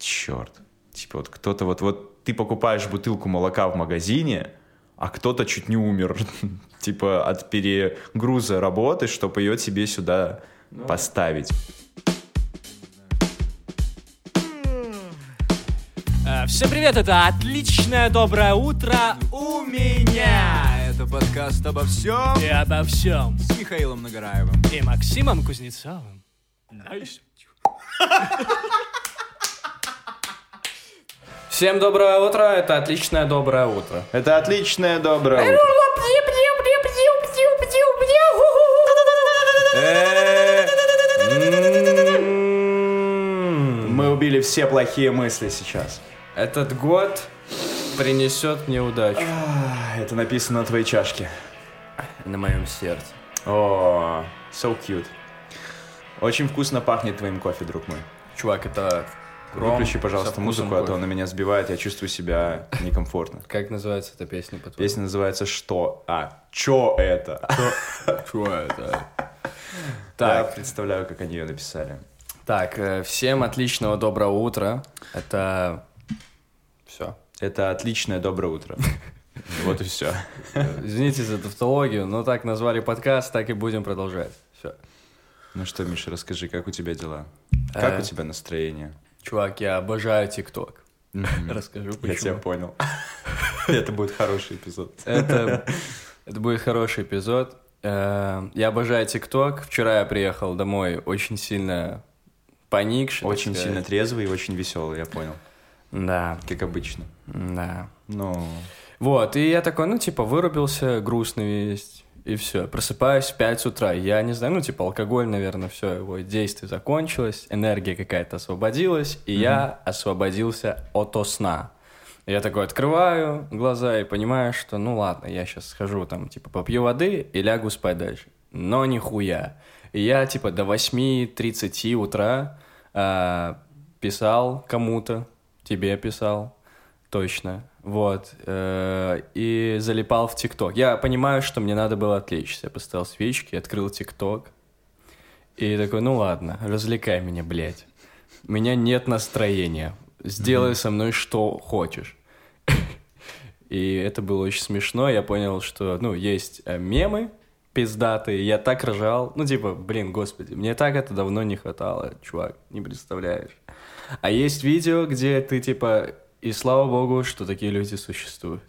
черт. Типа вот кто-то вот, вот ты покупаешь бутылку молока в магазине, а кто-то чуть не умер, типа от перегруза работы, чтобы ее тебе сюда ну, поставить. Э, всем привет, это отличное доброе утро у меня. Это подкаст обо всем и обо всем с Михаилом Нагараевым и Максимом Кузнецовым. Nice. Всем доброе утро, это отличное доброе утро. Это отличное доброе утро. Мы убили все плохие мысли сейчас. Этот год принесет мне удачу. Это написано на твоей чашке. На моем сердце. О, so cute. Очень вкусно пахнет твоим кофе, друг мой. Чувак, это Выключи, пожалуйста, музыку, а то она меня сбивает, я чувствую себя некомфортно. Как называется эта песня? По Песня называется «Что?» А, «Чё это?» Чё это? Так. Я представляю, как они ее написали. Так, э, всем отличного доброго утра. Это все. Это отличное доброе утро. Вот и все. Извините за тавтологию, но так назвали подкаст, так и будем продолжать. Все. Ну что, Миша, расскажи, как у тебя дела? Как у э, тебя настроение? Чувак, я обожаю ТикТок. Расскажу, почему. Я тебя понял. Это будет хороший эпизод. Это, будет хороший эпизод. Э, я обожаю ТикТок. Вчера я приехал домой очень сильно поникший. Очень сильно трезвый и очень веселый, я понял. Да. Как обычно. Да. Ну... Вот, и я такой, ну, типа, вырубился, грустный весь, и все. Просыпаюсь в 5 утра. Я не знаю, ну, типа, алкоголь, наверное, все, его действие закончилось, энергия какая-то освободилась, и mm-hmm. я освободился от сна. Я такой открываю глаза и понимаю, что, ну, ладно, я сейчас схожу там, типа, попью воды и лягу спать дальше. Но нихуя. И я, типа, до 8.30 утра э, писал кому-то, тебе писал, точно, вот. Э, и залипал в ТикТок. Я понимаю, что мне надо было отвлечься. Я поставил свечки, открыл ТикТок. И такой, ну ладно, развлекай меня, блядь. У меня нет настроения. Сделай mm-hmm. со мной что хочешь. И это было очень смешно. Я понял, что, ну, есть э, мемы пиздатые. Я так ржал. Ну, типа, блин, господи, мне так это давно не хватало, чувак, не представляешь. А есть видео, где ты, типа, и слава богу, что такие люди существуют.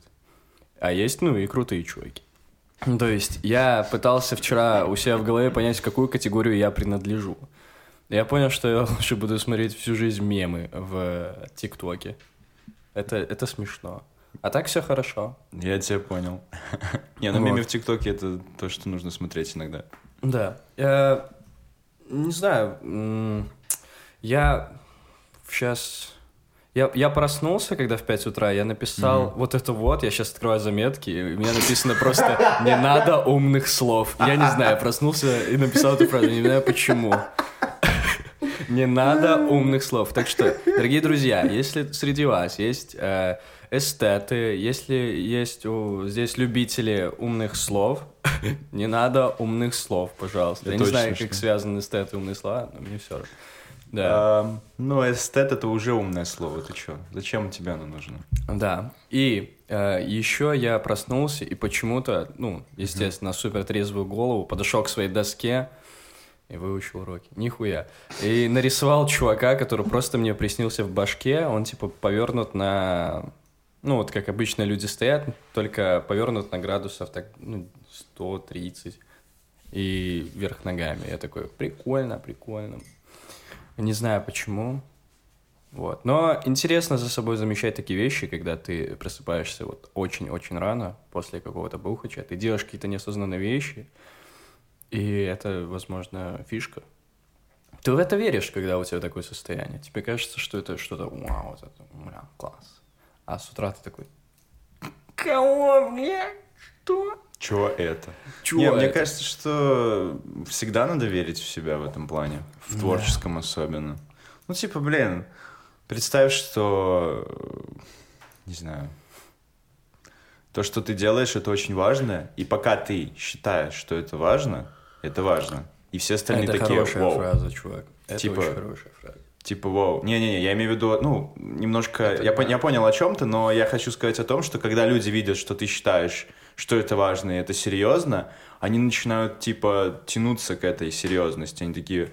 А есть, ну, и крутые чуваки. То есть я пытался вчера у себя в голове понять, в какую категорию я принадлежу. Я понял, что я лучше буду смотреть всю жизнь мемы в ТикТоке. Это, это смешно. А так все хорошо. Я тебя понял. Не, ну вот. мемы в ТикТоке это то, что нужно смотреть иногда. Да. Я не знаю. Я сейчас я, я проснулся, когда в 5 утра, я написал mm-hmm. вот это вот, я сейчас открываю заметки, и у меня написано просто «Не надо умных слов». Я не знаю, я проснулся и написал эту фразу, не знаю почему. Не надо умных слов. Так что, дорогие друзья, если среди вас есть э, эстеты, если есть у, здесь любители умных слов, не надо умных слов, пожалуйста. Я, я не знаю, как связаны эстеты и умные слова, но мне все равно. Да. А, ну, эстет это уже умное слово. Ты что? Зачем тебе оно нужно? Да. И э, еще я проснулся и почему-то, ну, естественно, mm-hmm. супер трезвую голову, подошел к своей доске и выучил уроки. Нихуя. И нарисовал чувака, который просто мне приснился в башке. Он типа повернут на... Ну, вот как обычно люди стоят, только повернут на градусов так, ну, 130 и вверх ногами. Я такой, прикольно, прикольно. Не знаю почему. Вот. Но интересно за собой замечать такие вещи, когда ты просыпаешься вот очень-очень рано после какого-то бухача, ты делаешь какие-то неосознанные вещи, и это, возможно, фишка. Ты в это веришь, когда у тебя такое состояние. Тебе кажется, что это что-то, вау, вот это, бля, класс. А с утра ты такой, кого, бля, что? Чего это? Чего Не, это? мне кажется, что всегда надо верить в себя в этом плане, в творческом да. особенно. Ну, типа, блин, представь, что, не знаю, то, что ты делаешь, это очень важно, и пока ты считаешь, что это важно, это важно. И все остальные это такие, хорошая Воу. фраза, чувак. Это типа, очень хорошая фраза. Типа, вау. Не-не-не, я имею в виду, ну, немножко... Я, я понял, о чем ты, но я хочу сказать о том, что когда люди видят, что ты считаешь, что это важно и это серьезно, они начинают, типа, тянуться к этой серьезности. Они такие,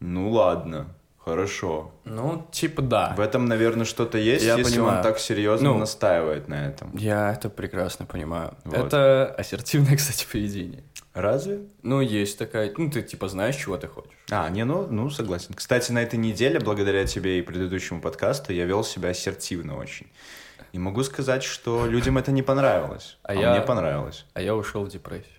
ну ладно, хорошо. Ну, типа, да. В этом, наверное, что-то есть, Я если понимаю. он так серьезно Ну, настаивает на этом. Я это прекрасно понимаю. Вот. Это ассертивное, кстати, поведение. Разве? Ну, есть такая... Ну, ты, типа, знаешь, чего ты хочешь. А, не, ну, ну, согласен. Кстати, на этой неделе, благодаря тебе и предыдущему подкасту, я вел себя ассертивно очень. И могу сказать, что людям это не понравилось. А А, я- мне понравилось. А я ушел в депрессию.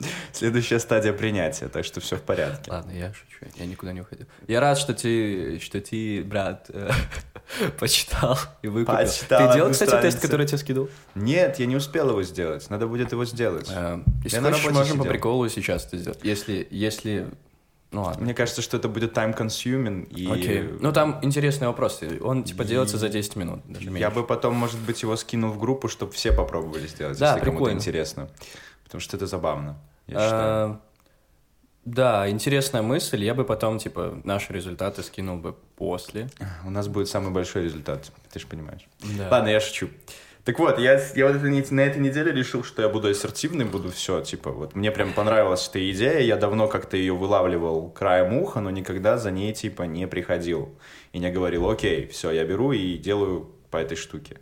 Следующая стадия принятия, так что все в порядке. Ладно, я шучу, я никуда не уходил. Я рад, что ты, что ты, брат, э, почитал и выкупил. Почитал ты делал, кстати, тест, страницу. который я тебе скидывал? Нет, я не успел его сделать. Надо будет его сделать. Э, Если Я хочешь, можем по приколу сейчас это сделать. Если, если... Ну ладно. Мне кажется, что это будет time-consuming, и Окей. Ну там интересный вопрос. Он типа делается за 10 минут, даже меньше. я бы потом, может быть, его скинул в группу, чтобы все попробовали сделать, Да, если кому-то прикольно. интересно. Потому что это забавно, я считаю. Э, Да, интересная мысль. Я бы потом, типа, наши результаты скинул бы после. У нас будет самый большой результат, ты же понимаешь. Да. Ладно, я шучу. Так вот, я, я вот это на этой неделе решил, что я буду ассертивный, буду все, типа, вот мне прям понравилась эта идея, я давно как-то ее вылавливал краем уха, но никогда за ней, типа, не приходил. И не говорил, окей, все, я беру и делаю по этой штуке.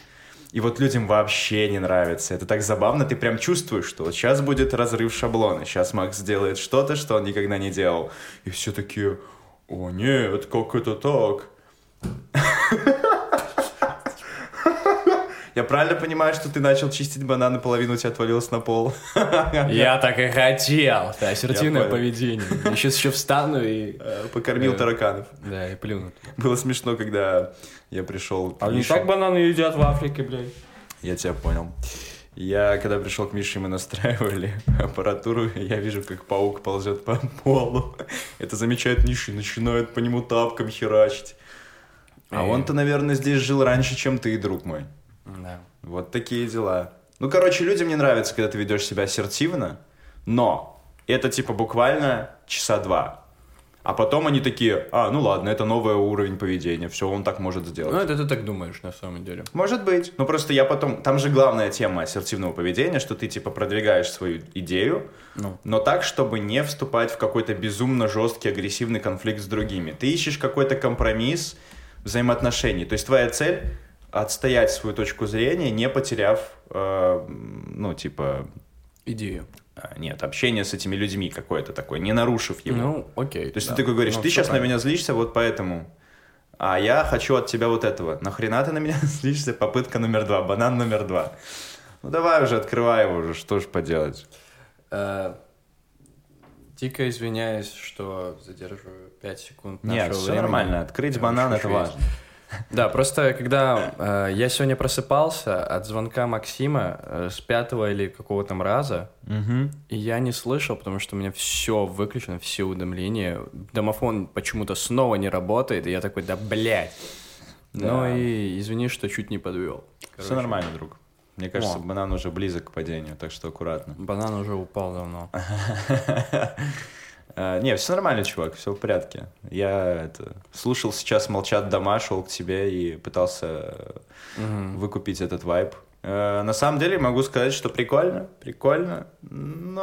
И вот людям вообще не нравится. Это так забавно, ты прям чувствуешь, что вот сейчас будет разрыв шаблона, сейчас Макс сделает что-то, что он никогда не делал. И все такие, о нет, как это так? Я правильно понимаю, что ты начал чистить банан, и половина у тебя отвалилась на пол? Я так и хотел. Да, ассертивное поведение. Я сейчас еще встану и... Э, Покормил Э. тараканов. Да, и плюну. Было смешно, когда я пришел А не так бананы едят в Африке, блядь. Я тебя понял. Я, когда пришел к Мише, мы настраивали аппаратуру, я вижу, как паук ползет по полу. Это замечает Миша и начинает по нему тапком херачить. А он-то, наверное, здесь жил раньше, чем ты, друг мой. Да. Вот такие дела. Ну, короче, людям не нравится, когда ты ведешь себя ассертивно, но это типа буквально часа два. А потом они такие, а, ну ладно, это новый уровень поведения, все, он так может сделать. Ну, это ты так думаешь, на самом деле. Может быть. Но просто я потом... Там же главная тема ассертивного поведения, что ты, типа, продвигаешь свою идею, Ну. но так, чтобы не вступать в какой-то безумно жесткий, агрессивный конфликт с другими. Ты ищешь какой-то компромисс взаимоотношений. То есть твоя цель — отстоять свою точку зрения, не потеряв, э, ну, типа... Идею. а, Нет, общение с этими людьми какое-то такое, не нарушив его. Ну, окей. То есть да. ты такой говоришь, Ну, ты сейчас на правильно. меня злишься вот поэтому, а я хочу от тебя вот этого. Нахрена ты на меня злишься? Попытка номер два, банан номер два. Ну давай уже, открывай его уже, что ж поделать. Э, Дико извиняюсь, что задерживаю 5 секунд Нет, нашего все времени. нормально, открыть Я банан это важно. Да, просто когда э, я сегодня просыпался от звонка Максима э, с пятого или какого там раза, и я не слышал, потому что у меня все выключено, все уведомления. Домофон почему-то снова не работает, и я такой, да блядь. Ну Да. и извини, что чуть не подвел. Все нормально, друг. Мне кажется, О. банан уже близок к падению, так что аккуратно. Банан уже упал давно. А, Не, все нормально, чувак, все в порядке. Я это, слушал сейчас «Молчат дома», шел к тебе и пытался Мгм. выкупить этот вайб. Э, На самом деле могу сказать, что прикольно, прикольно,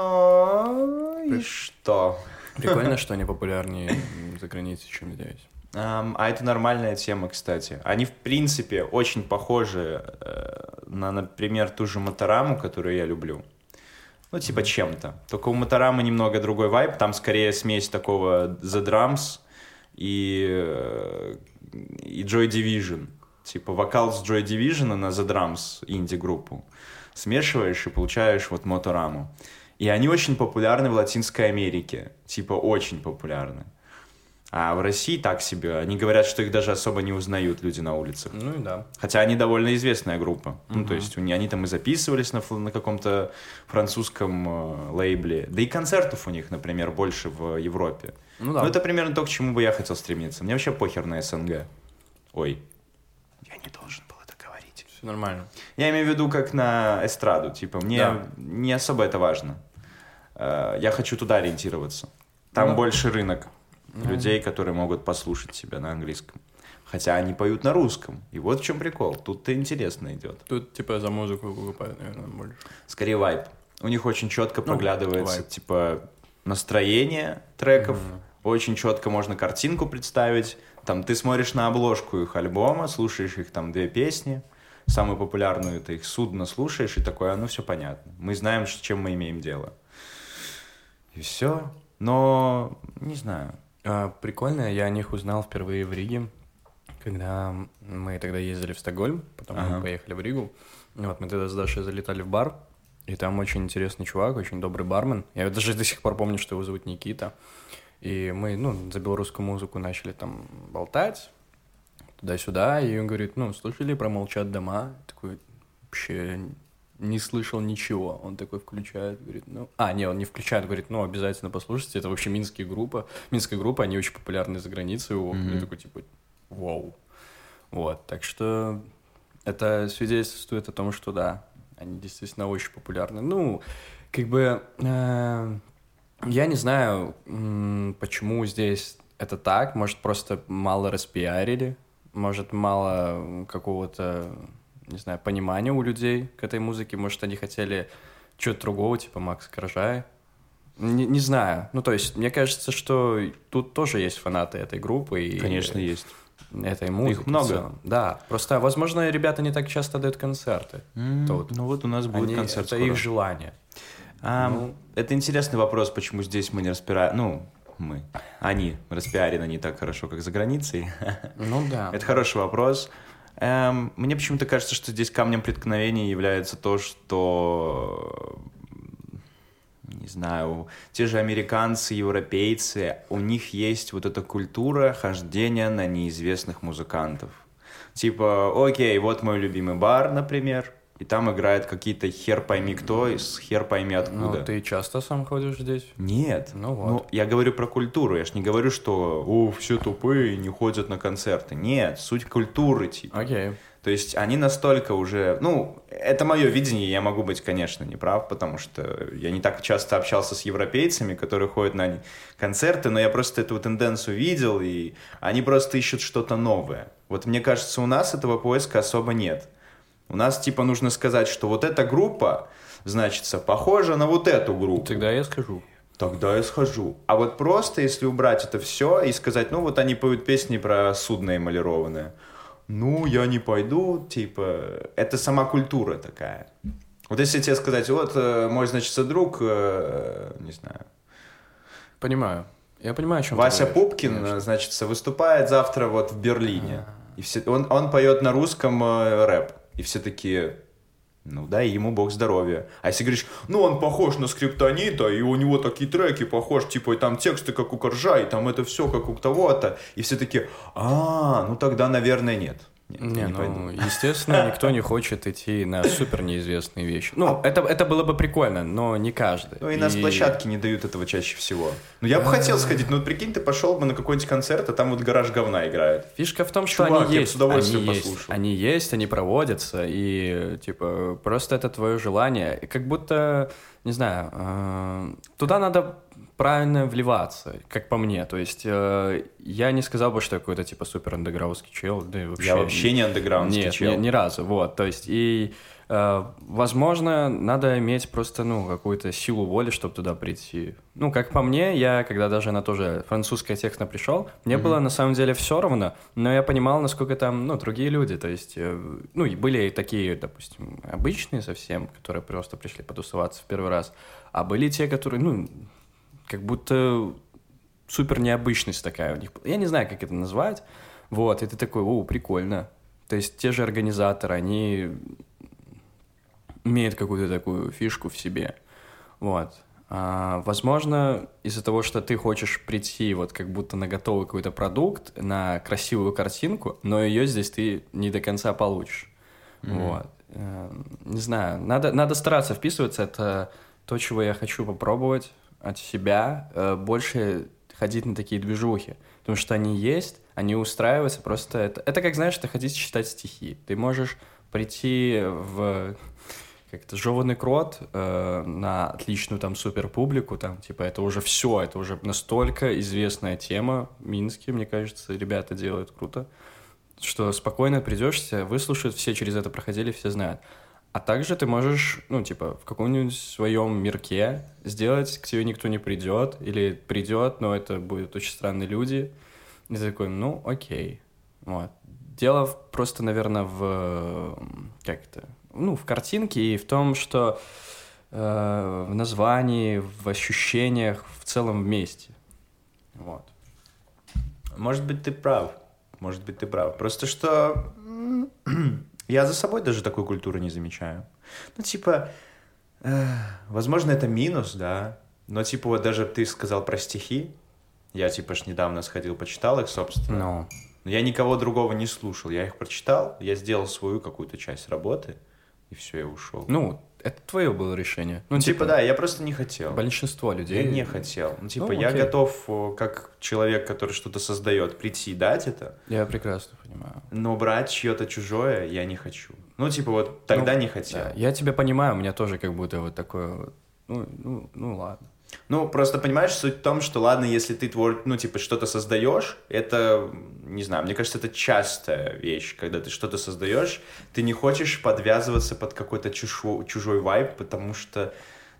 но и что? Прикольно, что они популярнее за границей, чем здесь. Ам, А это нормальная тема, кстати. Они, в принципе, очень похожи э, на, например, ту же Мотораму, которую я люблю. Ну, типа чем-то. Только у Моторамы немного другой вайб. Там скорее смесь такого The Drums и, э, и Joy Division. Типа вокал с Joy Division на The Drums инди-группу. Смешиваешь и получаешь вот Мотораму. И они очень популярны в Латинской Америке. Типа очень популярны. А в России так себе. Они говорят, что их даже особо не узнают люди на улицах. Ну и да. Хотя они довольно известная группа. Ну, то есть у них- они там и записывались на, на каком-то французском э, лейбле. Да и концертов у них, например, больше в Европе. Ну да. Ну, это примерно то, к чему бы я хотел стремиться. Мне вообще похер на СНГ. Ой, я не должен был это говорить. Все нормально. Я имею в виду как на эстраду. Типа, мне Да. не особо это важно. Э, Я хочу туда ориентироваться. Там Ну. больше рынок. Mm-hmm. людей, которые могут послушать себя на английском. Хотя они поют на русском. И вот в чем прикол. Тут-то интересно идет. Тут типа за музыку выкупают, наверное, больше. Скорее вайп. У них очень четко ну, проглядывается, вайп. типа, настроение треков. Mm-hmm. Очень четко можно картинку представить. Там ты смотришь на обложку их альбома, слушаешь их там две песни. Самую популярную это их судно слушаешь, и такое, а ну все понятно. Мы знаем, с чем мы имеем дело. И все. Но не знаю. А, прикольно, я о них узнал впервые в Риге, когда мы тогда ездили в Стокгольм, потом ага. мы поехали в Ригу. Вот, мы тогда с Дашей залетали в бар, и там очень интересный чувак, очень добрый бармен. Я даже до сих пор помню, что его зовут Никита. И мы, ну, за белорусскую музыку начали там болтать туда-сюда, и он говорит, ну, слышали про «Молчат дома»? Такой, вообще не слышал ничего. Он такой включает, говорит, ну... А, не, он не включает, говорит, ну, обязательно послушайте, это вообще минские группа. Минская группа, они очень популярны за границей. Mm-hmm. Я такой, типа, вау. Вот, так что это свидетельствует о том, что да, они действительно очень популярны. Ну, как бы, э, я не знаю, почему здесь это так. Может, просто мало распиарили, может, мало какого-то не знаю, понимания у людей к этой музыке. Может, они хотели чего-то другого, типа Макс Коржай. Не, не знаю. Ну, то есть, мне кажется, что тут тоже есть фанаты этой группы. И Конечно, есть. Этой музыки. Их много. Да. Просто, возможно, ребята не так часто дают концерты. Mm, тут. Ну вот у нас будет они, концерт Это скоро. их желание. А, ну, это интересный вопрос, почему здесь мы не распираем. Ну, мы. Они распиарены не так хорошо, как за границей. Ну да. Это хороший вопрос. Эм, мне почему-то кажется, что здесь камнем преткновения является то, что не знаю, те же американцы, европейцы, у них есть вот эта культура хождения на неизвестных музыкантов. Типа, окей, вот мой любимый бар, например, и там играет какие-то хер пойми кто и хер пойми откуда. Ну, ты часто сам ходишь здесь? Нет. Ну вот. Ну, я говорю про культуру, я ж не говорю, что о, все тупые не ходят на концерты. Нет, суть культуры, типа. Окей. То есть они настолько уже... Ну, это мое видение, я могу быть, конечно, неправ, потому что я не так часто общался с европейцами, которые ходят на концерты, но я просто эту тенденцию видел, и они просто ищут что-то новое. Вот мне кажется, у нас этого поиска особо нет. У нас типа нужно сказать, что вот эта группа, значится, похожа на вот эту группу. Тогда я скажу. Тогда я схожу. А вот просто, если убрать это все и сказать, ну вот они поют песни про судно эмалированное. Ну, я не пойду, типа, это сама культура такая. Вот если тебе сказать, вот э, мой, значит, друг, э, не знаю. Понимаю. Я понимаю, о чем Вася Пупкин, конечно. значит, выступает завтра вот в Берлине. А-а-а. И все, он, он поет на русском э, рэп. И все такие, ну да, и ему бог здоровья. А если говоришь, ну он похож на скриптонита, и у него такие треки похож, типа и там тексты как у Коржа, и там это все как у того-то. И все такие, а, ну тогда, наверное, нет. Нет, не, не ну, пойду. естественно, никто не хочет идти на супер неизвестные вещи. Ну, это, это было бы прикольно, но не каждый. Ну, и, и... нас площадки не дают этого чаще всего. Ну, я бы хотел сходить, но вот прикинь, ты пошел бы на какой-нибудь концерт, а там вот гараж говна играет. Фишка в том, что Чувак, они есть. с удовольствием они послушал. Есть, они есть, они проводятся, и, типа, просто это твое желание. И как будто, не знаю, э, туда надо правильно вливаться, как по мне. То есть э, я не сказал бы, что я какой-то типа супер андеграундский чел. Да и вообще, я вообще не андеграундский нет, чел. Ни, ни разу, вот. То есть и э, возможно надо иметь просто ну какую-то силу воли, чтобы туда прийти. Ну как по мне, я когда даже на тоже французское техно пришел, мне mm-hmm. было на самом деле все равно, но я понимал, насколько там ну другие люди. То есть э, ну и были такие, допустим, обычные совсем, которые просто пришли потусоваться в первый раз, а были те, которые ну как будто супер необычность такая у них. Я не знаю, как это назвать. Вот, и ты такой, о, прикольно. То есть те же организаторы, они имеют какую-то такую фишку в себе. Вот. А, возможно, из-за того, что ты хочешь прийти вот как будто на готовый какой-то продукт, на красивую картинку, но ее здесь ты не до конца получишь. Mm-hmm. Вот. Э, не знаю, надо, надо стараться вписываться, это то, чего я хочу попробовать от себя э, больше ходить на такие движухи, потому что они есть, они устраиваются, просто это, это как, знаешь, ты ходить читать стихи. Ты можешь прийти в как-то жеванный крот э, на отличную там супер публику, там, типа, это уже все, это уже настолько известная тема Минске, мне кажется, ребята делают круто, что спокойно придешь, тебя выслушают, все через это проходили, все знают. А также ты можешь, ну, типа, в каком-нибудь своем мирке сделать, к тебе никто не придет, или придет, но это будут очень странные люди. И ты такой, ну, окей. Вот. Дело просто, наверное, в... Как это? Ну, в картинке и в том, что э, в названии, в ощущениях, в целом вместе. Вот. Может быть, ты прав. Может быть, ты прав. Просто что я за собой даже такой культуры не замечаю. Ну, типа, э, возможно, это минус, да, но, типа, вот даже ты сказал про стихи, я, типа, ж недавно сходил, почитал их, собственно. No. Но я никого другого не слушал. Я их прочитал, я сделал свою какую-то часть работы, и все, я ушел. Ну, это твое было решение. Ну, типа, типа, да, я просто не хотел. Большинство людей. Я не хотел. Ну, типа, ну, я готов, как человек, который что-то создает, прийти и дать это. Я прекрасно понимаю. Но брать чье-то чужое я не хочу. Ну, типа, вот тогда ну, не хотел. Да, я тебя понимаю, у меня тоже как будто вот такое ну, ну, ну ладно. Ну, просто понимаешь, суть в том, что ладно, если ты твор, ну, типа, что-то создаешь, это, не знаю, мне кажется, это частая вещь, когда ты что-то создаешь, ты не хочешь подвязываться под какой-то чужой, чужой vibe, потому что,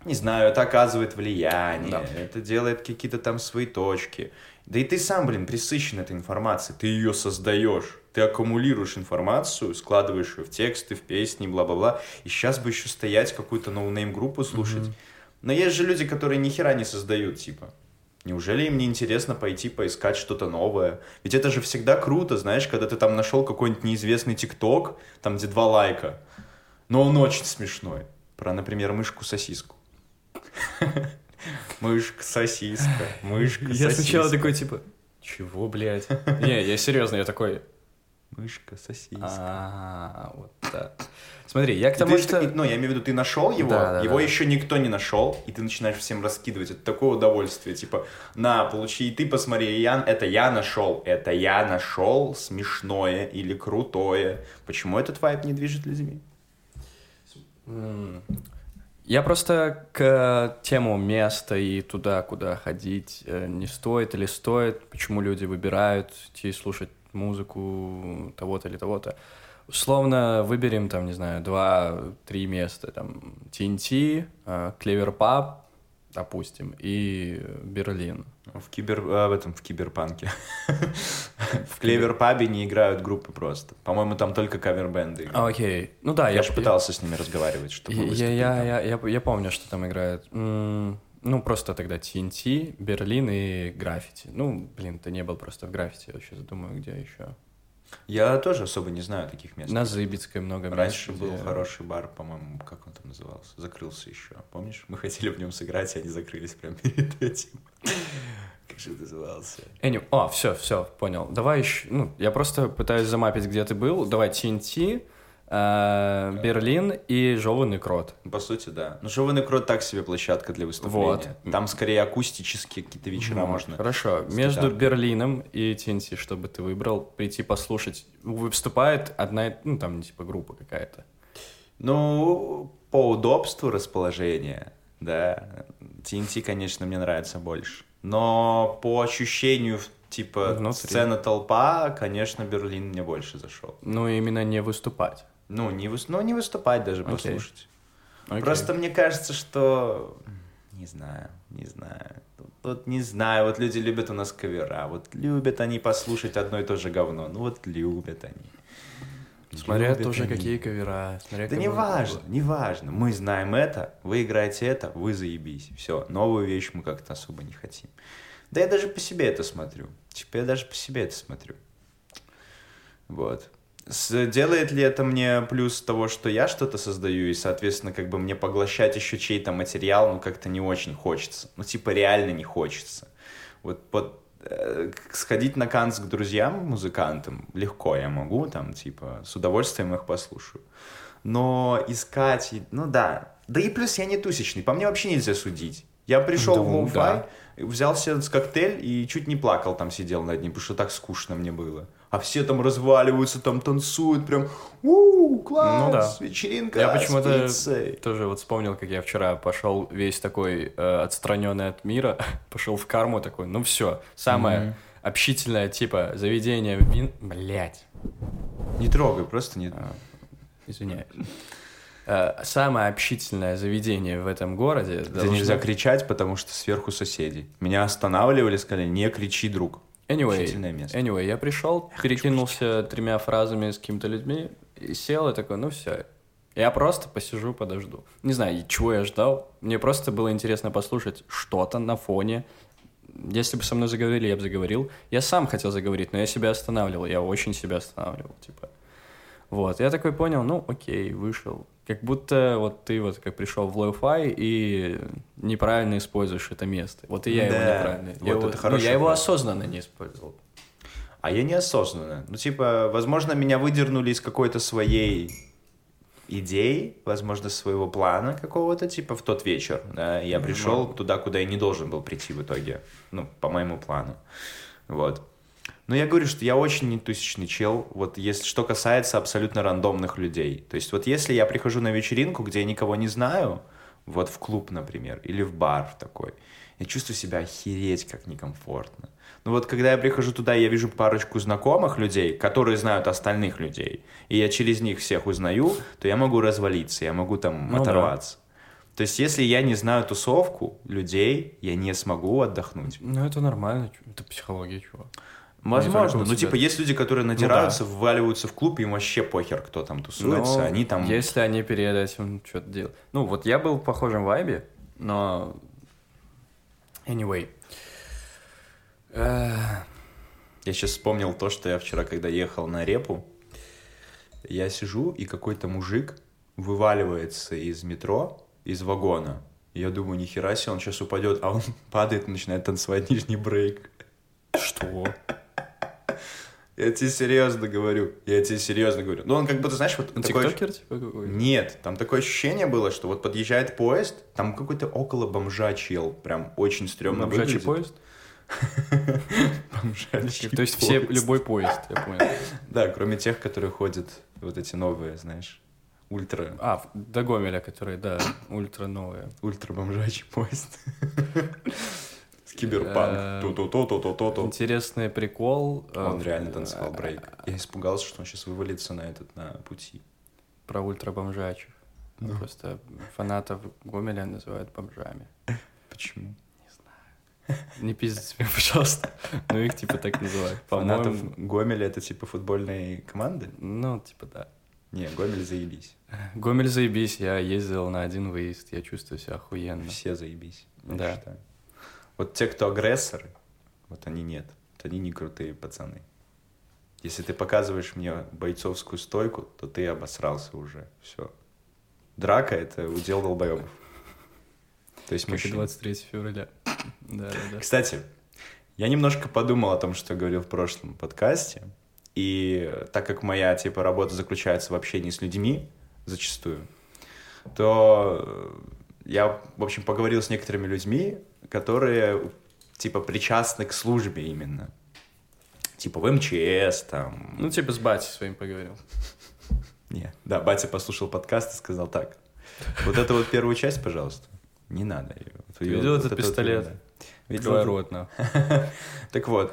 не знаю, это оказывает влияние, да. это делает какие-то там свои точки. Да и ты сам, блин, пресыщен этой информацией, ты ее создаешь, ты аккумулируешь информацию, складываешь ее в тексты, в песни, бла-бла-бла, и сейчас бы еще стоять какую-то noname группу слушать. Mm-hmm но есть же люди, которые ни хера не создают, типа. Неужели им не интересно пойти поискать что-то новое? Ведь это же всегда круто, знаешь, когда ты там нашел какой-нибудь неизвестный ТикТок, там где два лайка, но он очень смешной. Про, например, мышку-сосиску. Мышка-сосиска, мышка-сосиска. Я сначала такой, типа, чего, блядь? Не, я серьезно, я такой... Мышка-сосиска. А, вот так. Смотри, я к тому, ты, что... Ну, я имею в виду, ты нашел его, да, да, его да. еще никто не нашел, и ты начинаешь всем раскидывать. Это такое удовольствие. Типа, на, получи, и ты посмотри, я, это я нашел, это я нашел смешное или крутое. Почему этот вайп не движет людьми? Я просто к тему места и туда, куда ходить, э, не стоит или стоит, почему люди выбирают идти слушать музыку того-то или того-то. Условно выберем, там, не знаю, два-три места, там, TNT, Клевер Паб, допустим, и Берлин. В кибер... А, в этом, в киберпанке. В Клевер-пабе не играют группы просто. По-моему, там только кавер-бенды. Окей. Ну да, я... Я же пытался с ними разговаривать, чтобы я помню, что там играют. Ну, просто тогда TNT, Берлин и граффити. Ну, блин, ты не был просто в граффити, я сейчас думаю, где еще. Я тоже особо не знаю таких мест. На Зыбицкой много мест. Раньше где... был хороший бар, по-моему, как он там назывался? Закрылся еще. Помнишь? Мы хотели в нем сыграть, и они закрылись прямо перед этим. Как же назывался? Anyway, о, все, все, понял. Давай еще, ну, я просто пытаюсь замапить, где ты был. Давай TNT, Берлин и Жеванный Крот. По сути, да. Но Жеванный Крот так себе площадка для выступления. Вот. Там скорее акустические какие-то вечера вот. можно. Хорошо. Между Берлином и TNT, чтобы ты выбрал, прийти послушать. Выступает одна, ну там типа группа какая-то. Ну, по удобству расположения, да, TNT, конечно, мне нравится больше. Но по ощущению типа Внутри. сцена толпа, конечно, Берлин мне больше зашел. Ну, именно не выступать. Ну, не, вы... ну, не выступать даже, okay. послушать. Okay. Просто мне кажется, что... Не знаю, не знаю. Вот не знаю, вот люди любят у нас кавера, вот любят они послушать одно и то же говно, ну вот любят они. Смотря любят тоже они. какие кавера. Смотря да не важно, не важно. Мы знаем это, вы играете это, вы заебись. Все, новую вещь мы как-то особо не хотим. Да я даже по себе это смотрю. Типа я даже по себе это смотрю. Вот. Делает ли это мне плюс того, что я что-то создаю, и, соответственно, как бы мне поглощать еще чей-то материал, ну, как-то не очень хочется. Ну, типа, реально не хочется. Вот, вот э, сходить на канц к друзьям, музыкантам, легко я могу, там, типа, с удовольствием их послушаю. Но искать, ну да. Да и плюс я не тусичный, по мне вообще нельзя судить. Я пришел да, в лоу да. взял себе коктейль и чуть не плакал там сидел над ним, потому что так скучно мне было. А все там разваливаются, там танцуют, прям, у класс, Ну да. вечеринка Я почему-то пиццей». тоже вот вспомнил, как я вчера пошел весь такой э, отстраненный от мира, пошел в карму такой, ну все, самое общительное типа заведение вин... Блять, Не трогай, просто не... извиняюсь. Э, самое общительное заведение в этом городе. Должно- нельзя кричать, потому что сверху соседи. Меня останавливали, сказали, не кричи, друг. Anyway, место. anyway, я пришел, перекинулся тремя фразами с какими-то людьми, и сел и такой, ну все, я просто посижу, подожду. Не знаю, чего я ждал. Мне просто было интересно послушать что-то на фоне. Если бы со мной заговорили, я бы заговорил. Я сам хотел заговорить, но я себя останавливал. Я очень себя останавливал, типа. Вот, я такой понял, ну, окей, вышел. Как будто вот ты вот как пришел в Lo-Fi и неправильно используешь это место. Вот и я его Да, неправильно. вот я его, это ну, я его осознанно не использовал. А я неосознанно. Ну, типа, возможно, меня выдернули из какой-то своей идеи, возможно, своего плана какого-то, типа, в тот вечер. Да? Я пришел туда, куда я не должен был прийти в итоге. Ну, по моему плану. Вот. Но я говорю, что я очень нетусичный чел, вот если что касается абсолютно рандомных людей. То есть вот если я прихожу на вечеринку, где я никого не знаю, вот в клуб, например, или в бар такой, я чувствую себя охереть как некомфортно. Ну вот когда я прихожу туда, я вижу парочку знакомых людей, которые знают остальных людей, и я через них всех узнаю, то я могу развалиться, я могу там Ну да. оторваться. То есть если я не знаю тусовку людей, я не смогу отдохнуть. Ну, это нормально, это психология, чувак. Возможно. Ну, типа, есть люди, которые надираются, вваливаются в клуб, им вообще похер, кто там тусуется. Но они там... Ну, Если они перед этим что-то делают. Ну, вот я был в похожем вайбе, но... Anyway. Э, Я сейчас вспомнил то, что я вчера, когда ехал на репу, я сижу, и какой-то мужик вываливается из метро, из вагона. Я думаю, нихера себе, он сейчас упадет, а он падает и начинает танцевать нижний брейк. Что? Я тебе серьезно говорю. Я тебе серьезно говорю. Ну, он как будто, знаешь, вот такой... Тиктокер, типа, какой? Нет, там такое ощущение было, что вот подъезжает поезд, там какой-то около бомжа чел, прям очень стрёмно Бомжачий выглядит. поезд? Бомжачий То есть все, любой поезд, я понял. Да, кроме тех, которые ходят, вот эти новые, знаешь, ультра, А, до Гомеля, который, да, ультра новые. ультра бомжачий поезд. С Э, киберпанк. То-то-то-то-то-то. Интересный прикол. э, Он реально танцевал э, брейк. Я испугался, что он сейчас вывалится на этот, на пути. Про ультрабомжачих. Ну. Просто фанатов Гомеля называют бомжами. Почему? Не пиздите меня, пожалуйста. Ну, их типа так называют. Фанатов Гомеля это типа футбольной команды? ну, типа да. Не, Гомель заебись. Гомель заебись, я ездил на один выезд, я чувствую себя охуенно. Все заебись, Да. считаю. Вот те, кто агрессоры, вот они нет. Вот они не крутые пацаны. Если ты показываешь мне бойцовскую стойку, то ты обосрался уже. Все. Драка — это удел долбоебов. То есть мужчин. 23 февраля. Да, да, да. Кстати, я немножко подумал о том, что я говорил в прошлом подкасте. И так как моя, типа, работа заключается в общении с людьми зачастую, то я, в общем, поговорил с некоторыми людьми, которые, типа, причастны к службе именно. Типа в МЧС, там... Ну, типа с батей своим поговорил. Не, да, батя послушал подкаст и сказал так. Вот эту вот первую часть, пожалуйста, не надо ее. Видел этот пистолет? Видел этот-. Так вот.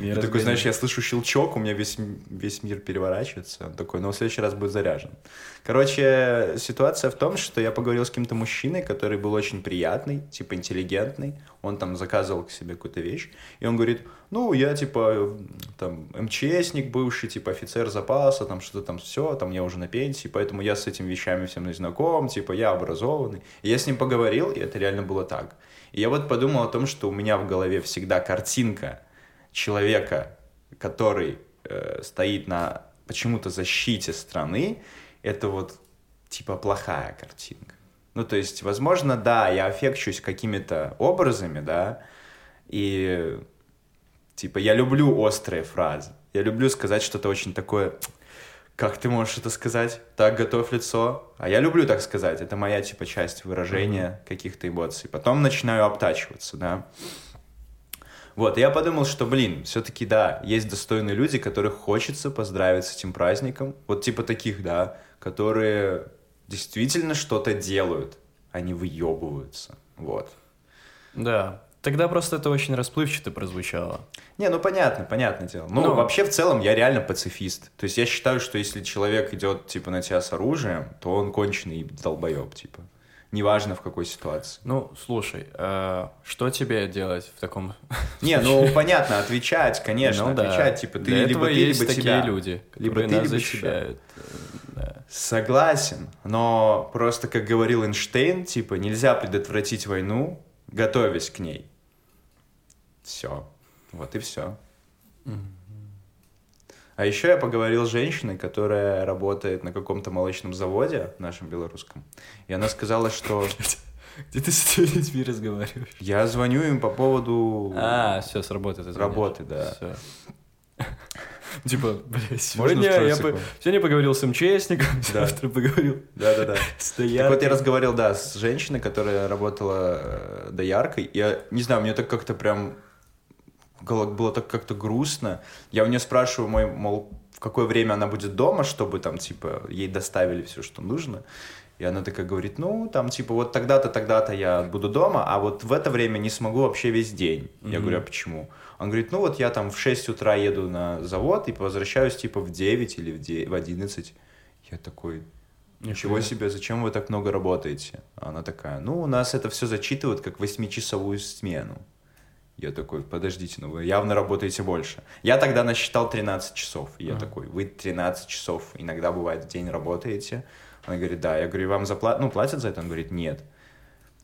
Я такой, знаешь, я слышу щелчок, у меня весь, весь мир переворачивается. Он такой, но в следующий раз будет заряжен. Короче, ситуация в том, что я поговорил с каким-то мужчиной, который был очень приятный, типа интеллигентный. Он там заказывал к себе какую-то вещь. И он говорит, ну, я типа там МЧСник бывший, типа офицер запаса, там что-то там все, там я уже на пенсии, поэтому я с этими вещами всем не знаком, типа я образованный. И я с ним поговорил, и это реально было так. И я вот подумал о том, что у меня в голове всегда картинка человека, который э, стоит на почему-то защите страны, это вот типа плохая картинка. Ну, то есть, возможно, да, я аффекчусь какими-то образами, да, и типа я люблю острые фразы. Я люблю сказать что-то очень такое, как ты можешь это сказать? Так, готовь лицо. А я люблю так сказать. Это моя, типа, часть выражения каких-то эмоций. Потом начинаю обтачиваться, да. Вот, я подумал, что, блин, все-таки, да, есть достойные люди, которых хочется поздравить с этим праздником. Вот типа таких, да, которые действительно что-то делают, а не выебываются. Вот. Да. Тогда просто это очень расплывчато прозвучало. Не, ну понятно, понятное дело. Ну, Ну. вообще, в целом, я реально пацифист. То есть я считаю, что если человек идет, типа, на тебя с оружием, то он конченый долбоеб, типа. Неважно, в какой ситуации. Ну, слушай, э, что тебе делать в таком... Не, ну, понятно, отвечать, конечно, Ну да. отвечать, типа, ты Для либо ты, есть либо такие тебя. люди, Либо ты, либо защищают. Э, да. Согласен, но просто, как говорил Эйнштейн, типа, нельзя предотвратить войну, готовясь к ней. Все. Вот и все. А еще я поговорил с женщиной, которая работает на каком-то молочном заводе нашем белорусском. И она сказала, что Где ты с этими людьми разговариваешь? я звоню им по поводу А, все, с работы ты звонишь. работы, да. Типа, блядь, сегодня я по- сегодня поговорил с МЧСником, Да. завтра поговорил Да-да-да. с Так вот я разговаривал, да, с женщиной, которая работала э, дояркой. Я не знаю, мне так как-то прям было так как-то грустно. Я у нее спрашиваю, мой, мол, в какое время она будет дома, чтобы там, типа, ей доставили все, что нужно. И она такая говорит, ну, там, типа, вот тогда-то, тогда-то я буду дома, а вот в это время не смогу вообще весь день. Я говорю, а почему? Он говорит, ну, вот я там в 6 утра еду на завод и возвращаюсь, типа, в 9 или в, 9, в 11. Я такой, Ничего себе, зачем вы так много работаете? А Она такая, ну, у нас это все зачитывают как восьмичасовую смену. Я такой, подождите, ну вы явно работаете больше. Я тогда насчитал 13 часов. И я Ага. такой, вы 13 часов иногда бывает в день работаете? Она говорит, да. Я говорю, вам заплатят? Ну, платят за это? Он говорит, нет.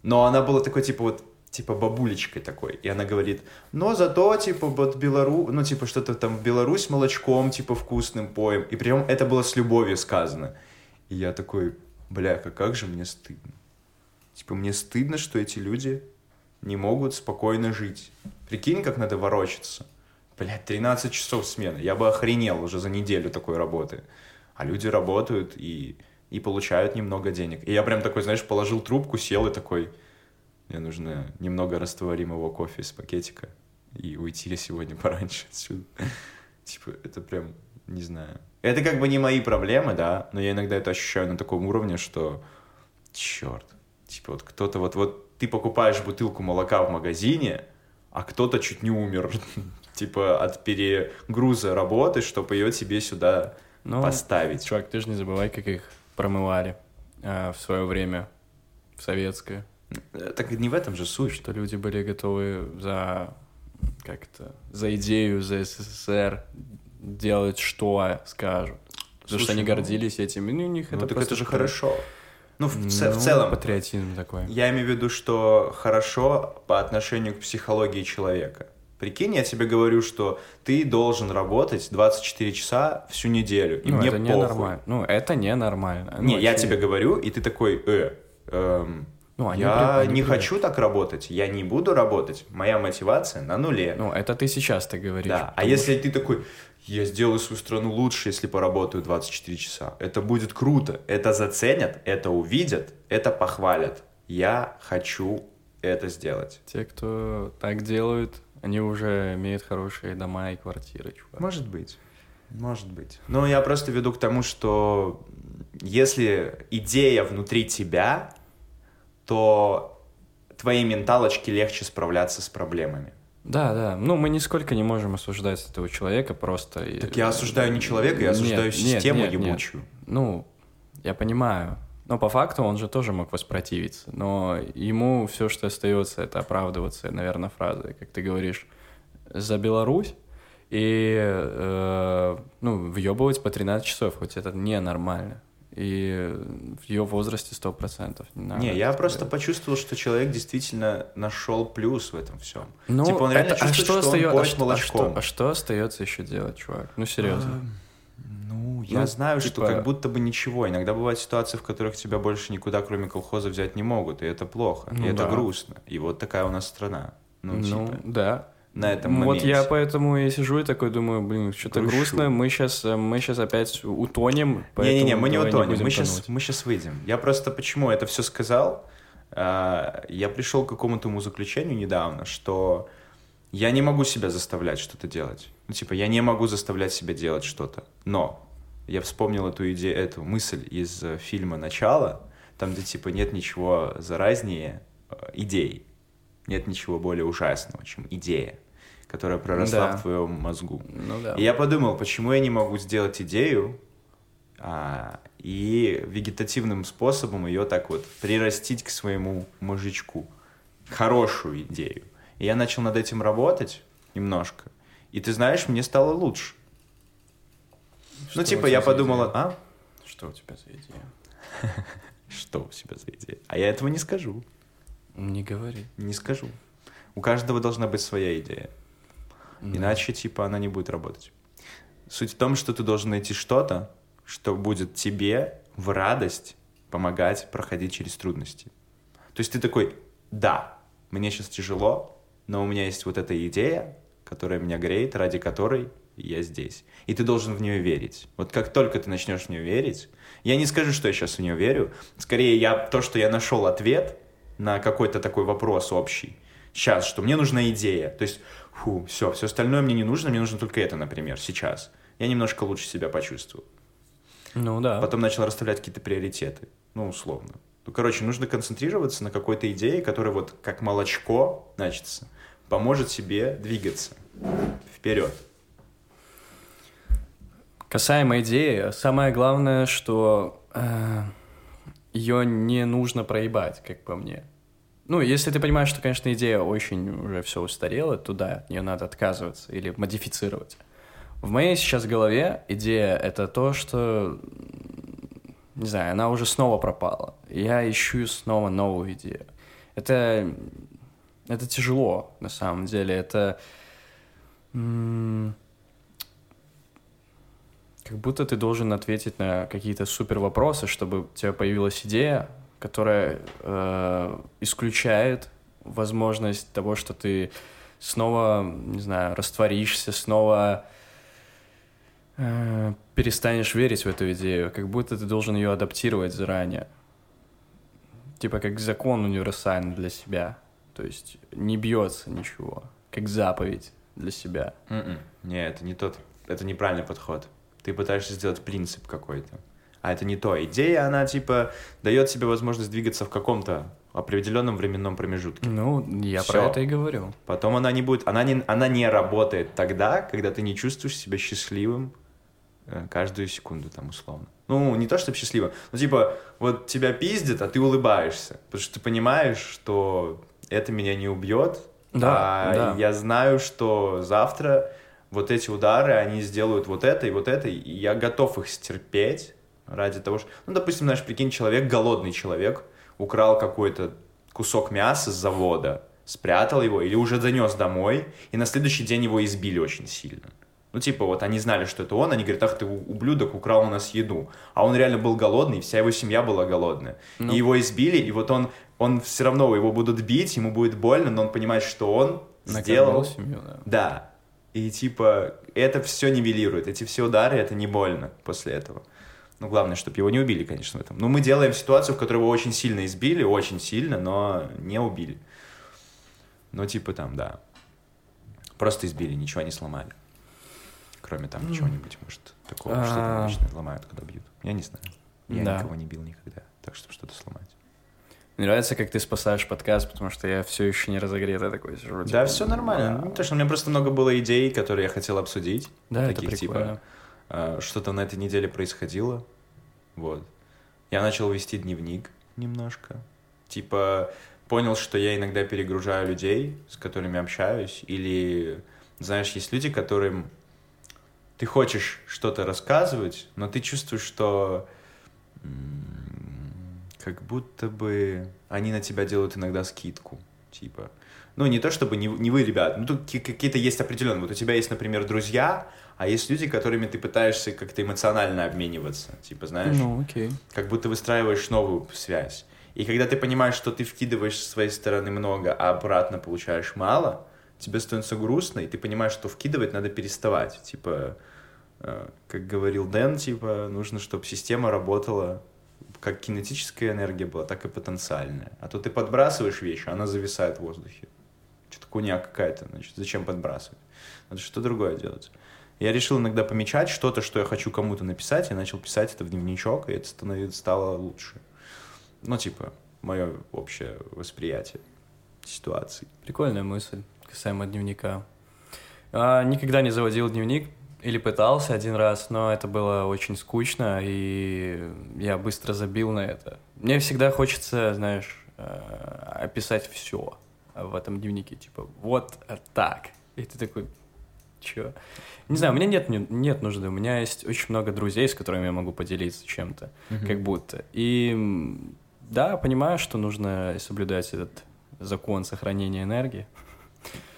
Но она была такой, типа, вот, типа, бабулечкой такой. И она говорит, но зато, типа, вот Белару... Ну, типа, что-то там в Беларусь молочком, типа, вкусным поем. И прям это было с любовью сказано. И я такой, бляха, как же мне стыдно. Типа, мне стыдно, что эти люди не могут спокойно жить. Прикинь, как надо ворочаться. Блядь, 13 часов смены. Я бы охренел уже за неделю такой работы. А люди работают и, и получают немного денег. И я прям такой, знаешь, положил трубку, сел и такой, мне нужно немного растворимого кофе из пакетика и уйти сегодня пораньше отсюда. Типа, это прям, не знаю. Это как бы не мои проблемы, да, но я иногда это ощущаю на таком уровне, что черт. Типа вот кто-то вот, вот ты покупаешь бутылку молока в магазине, а кто-то чуть не умер, типа от перегруза работы, чтобы ее тебе сюда Ну, поставить. Чувак, ты же не забывай, как их промывали а, в свое время, в советское. Э, Так не в этом же суть. Что люди были готовы за как это, за идею, за СССР делать что скажут. Потому что Слушай, они ну- гордились этим. и у них Ну, это так просто это же что- хорошо. Ну, в, ц- в Ну, целом, Патриотизм такой. я имею в виду, что хорошо по отношению к психологии человека. Прикинь, я тебе говорю, что ты должен работать 24 часа всю неделю, и ну, мне это похуй. ненормально. Ну, это. Не, Ну, я вообще- тебе говорю, и ты такой, э, эм, Ну, они я при- они не при- хочу так работать, я не буду работать, моя мотивация на нуле. Ну, это ты сейчас так говоришь. да, а если ты такой, я сделаю свою страну лучше, если поработаю 24 часа, это будет круто, это заценят, это увидят, это похвалят. Я хочу это сделать. Те, кто так делают, они уже имеют хорошие дома и квартиры, чувак. Может быть. Может быть. Но я просто веду к тому, что если идея внутри тебя, то твоей менталочке легче справляться с проблемами. Да, да. Ну, мы нисколько не можем осуждать этого человека просто. Так я осуждаю не человека, я Нет, осуждаю нет, систему нет, нет. ебучую. Ну, я понимаю. Но по факту он же тоже мог воспротивиться. Но ему все, что остается, это оправдываться, наверное, фразой, как ты говоришь, за Беларусь и, э, ну, въебывать по 13 часов, хоть это ненормально. И в ее возрасте 100% не надо. Не, я это просто делать. почувствовал, что человек действительно нашел плюс в этом всем. Ну, типа он реально это- а чувствует, что он остаёт- поет а что- а молочком. что- А что остается еще делать, чувак? Ну, серьезно. Ну, я Ну, знаю, что типа- как будто бы ничего. Иногда бывают ситуации, в которых тебя больше никуда, кроме колхоза, взять не могут, и это плохо, Ну и это да. грустно. И вот такая у нас страна. Ну, Ну, типа, да. На этом Ну, Вот моменте. я поэтому и сижу и такой думаю, блин, что-то грустно, мы сейчас, мы сейчас опять утонем. Не-не-не, мы не утонем, будем мы сейчас, тонуть. мы сейчас выйдем. Я просто почему это все сказал? А, Я пришел к какому-то умозаключению недавно, что я не могу себя заставлять что-то делать. Ну, типа, я не могу заставлять себя делать что-то. Но я вспомнил эту идею, эту мысль из э, фильма «Начало», там, где, типа, нет ничего заразнее э, идей. Нет ничего более ужасного, чем идея, которая проросла Да. в твоем мозгу. Ну да. И я подумал, почему я не могу сделать идею а, и вегетативным способом ее так вот прирастить к своему мозжечку. Хорошую идею. И я начал над этим работать немножко. И ты знаешь, мне стало лучше. Что ну, типа, тебя я подумал, идея? а? Что у тебя за идея? Что у себя за идея? А я этого не скажу. Не говори. Не скажу. У каждого должна быть своя идея. Да. Иначе, типа, она не будет работать. Суть в том, что ты должен найти что-то, что будет тебе в радость помогать проходить через трудности. То есть ты такой, да, мне сейчас тяжело, но у меня есть вот эта идея, которая меня греет, ради которой я здесь. И ты должен в нее верить. Вот как только ты начнешь в нее верить, я не скажу, что я сейчас в нее верю, скорее я то, что я нашел ответ на какой-то такой вопрос общий, сейчас, что мне нужна идея. То есть, фу, все, все остальное мне не нужно, мне нужно только это, например, сейчас. Я немножко лучше себя почувствовал. Ну да. Потом начал расставлять какие-то приоритеты. Ну, условно. Ну, короче, нужно концентрироваться на какой-то идее, которая вот как молочко, значится, поможет себе двигаться вперед. Касаемо идеи, самое главное, что ее не нужно проебать, как по мне. Ну, если ты понимаешь, что, конечно, идея очень уже все устарела, то да, от нее надо отказываться или модифицировать. В моей сейчас голове идея — это то, что, не знаю, она уже снова пропала. Я ищу снова новую идею. Это, это тяжело, на самом деле. Это... как будто ты должен ответить на какие-то супер вопросы, чтобы у тебя появилась идея, которая э, исключает возможность того, что ты снова, не знаю, растворишься, снова э, перестанешь верить в эту идею, как будто ты должен ее адаптировать заранее. Типа как закон универсальный для себя. То есть не бьется ничего, как заповедь для себя. М-м. Не, это не тот, это неправильный подход. Ты пытаешься сделать принцип какой-то. А это не то. Идея, она типа дает тебе возможность двигаться в каком-то определенном временном промежутке. Ну, я Всё. про это и говорю. Потом она не будет, она не, она не работает тогда, когда ты не чувствуешь себя счастливым э, каждую секунду там условно. Ну, не то, чтобы счастливым, но типа вот тебя пиздят, а ты улыбаешься, потому что ты понимаешь, что это меня не убьет, Да, а да. я знаю, что завтра вот эти удары, они сделают вот это и вот это, и я готов их стерпеть ради того, что... Ну, допустим, знаешь, прикинь, человек, голодный человек, украл какой-то кусок мяса с завода, спрятал его или уже занес домой, и на следующий день его избили очень сильно. Ну, типа, вот они знали, что это он, они говорят, ах ты ублюдок, украл у нас еду. А он реально был голодный, вся его семья была голодная. Ну. И его избили, и вот он, он все равно, его будут бить, ему будет больно, но он понимает, что он Накормил сделал... семью, да. Да. И типа, это все нивелирует. Эти все удары, это не больно после этого. Ну, главное, чтобы его не убили, конечно, в этом. Но мы делаем ситуацию, в которой его очень сильно избили, очень сильно, но не убили. Ну, типа там, да. Просто избили, ничего не сломали. Кроме там чего-нибудь, может, такого, что там А. обычно ломают, когда бьют. Я не знаю. Я Да. никого не бил никогда. Так, чтобы что-то сломать. Мне нравится, как ты спасаешь подкаст, потому что я все еще не разогретый такой сижу. Да, типа, все нормально. да. Ну, то, что у меня просто много было идей, которые я хотел обсудить. Да, это таких, типа, прикольно. а, что-то на этой неделе происходило. Вот. Я начал вести дневник немножко. Типа, понял, что я иногда перегружаю людей, с которыми общаюсь. Или, знаешь, есть люди, которым ты хочешь что-то рассказывать, но ты чувствуешь, что как будто бы они на тебя делают иногда скидку. Типа, ну, не то чтобы не, не вы, ребят, ну, тут ки- какие-то есть определенные. Вот у тебя есть, например, друзья, а есть люди, которыми ты пытаешься как-то эмоционально обмениваться. Типа, знаешь, Ну, окей. как будто выстраиваешь новую связь. И когда ты понимаешь, что ты вкидываешь с своей стороны много, а обратно получаешь мало, тебе становится грустно, и ты понимаешь, что вкидывать надо переставать. Типа, э, как говорил Дэн, типа, нужно, чтобы система работала как кинетическая энергия была, так и потенциальная. А то ты подбрасываешь вещь, а она зависает в воздухе. Что-то хуйня какая-то, значит, зачем подбрасывать? Надо что другое делать. Я решил иногда помечать что-то, что я хочу кому-то написать, я начал писать это в дневничок, и это становится, стало лучше. Ну, типа, мое общее восприятие ситуации. Прикольная мысль касаемо дневника. А, никогда не заводил дневник, или пытался один раз, но это было очень скучно, и я быстро забил на это. Мне всегда хочется, знаешь, э, описать все в этом дневнике, типа, вот так. И ты такой, чё? Не знаю, у меня нет, нет нужды, у меня есть очень много друзей, с которыми я могу поделиться чем-то, mm-hmm. как будто. И да, понимаю, что нужно соблюдать этот закон сохранения энергии.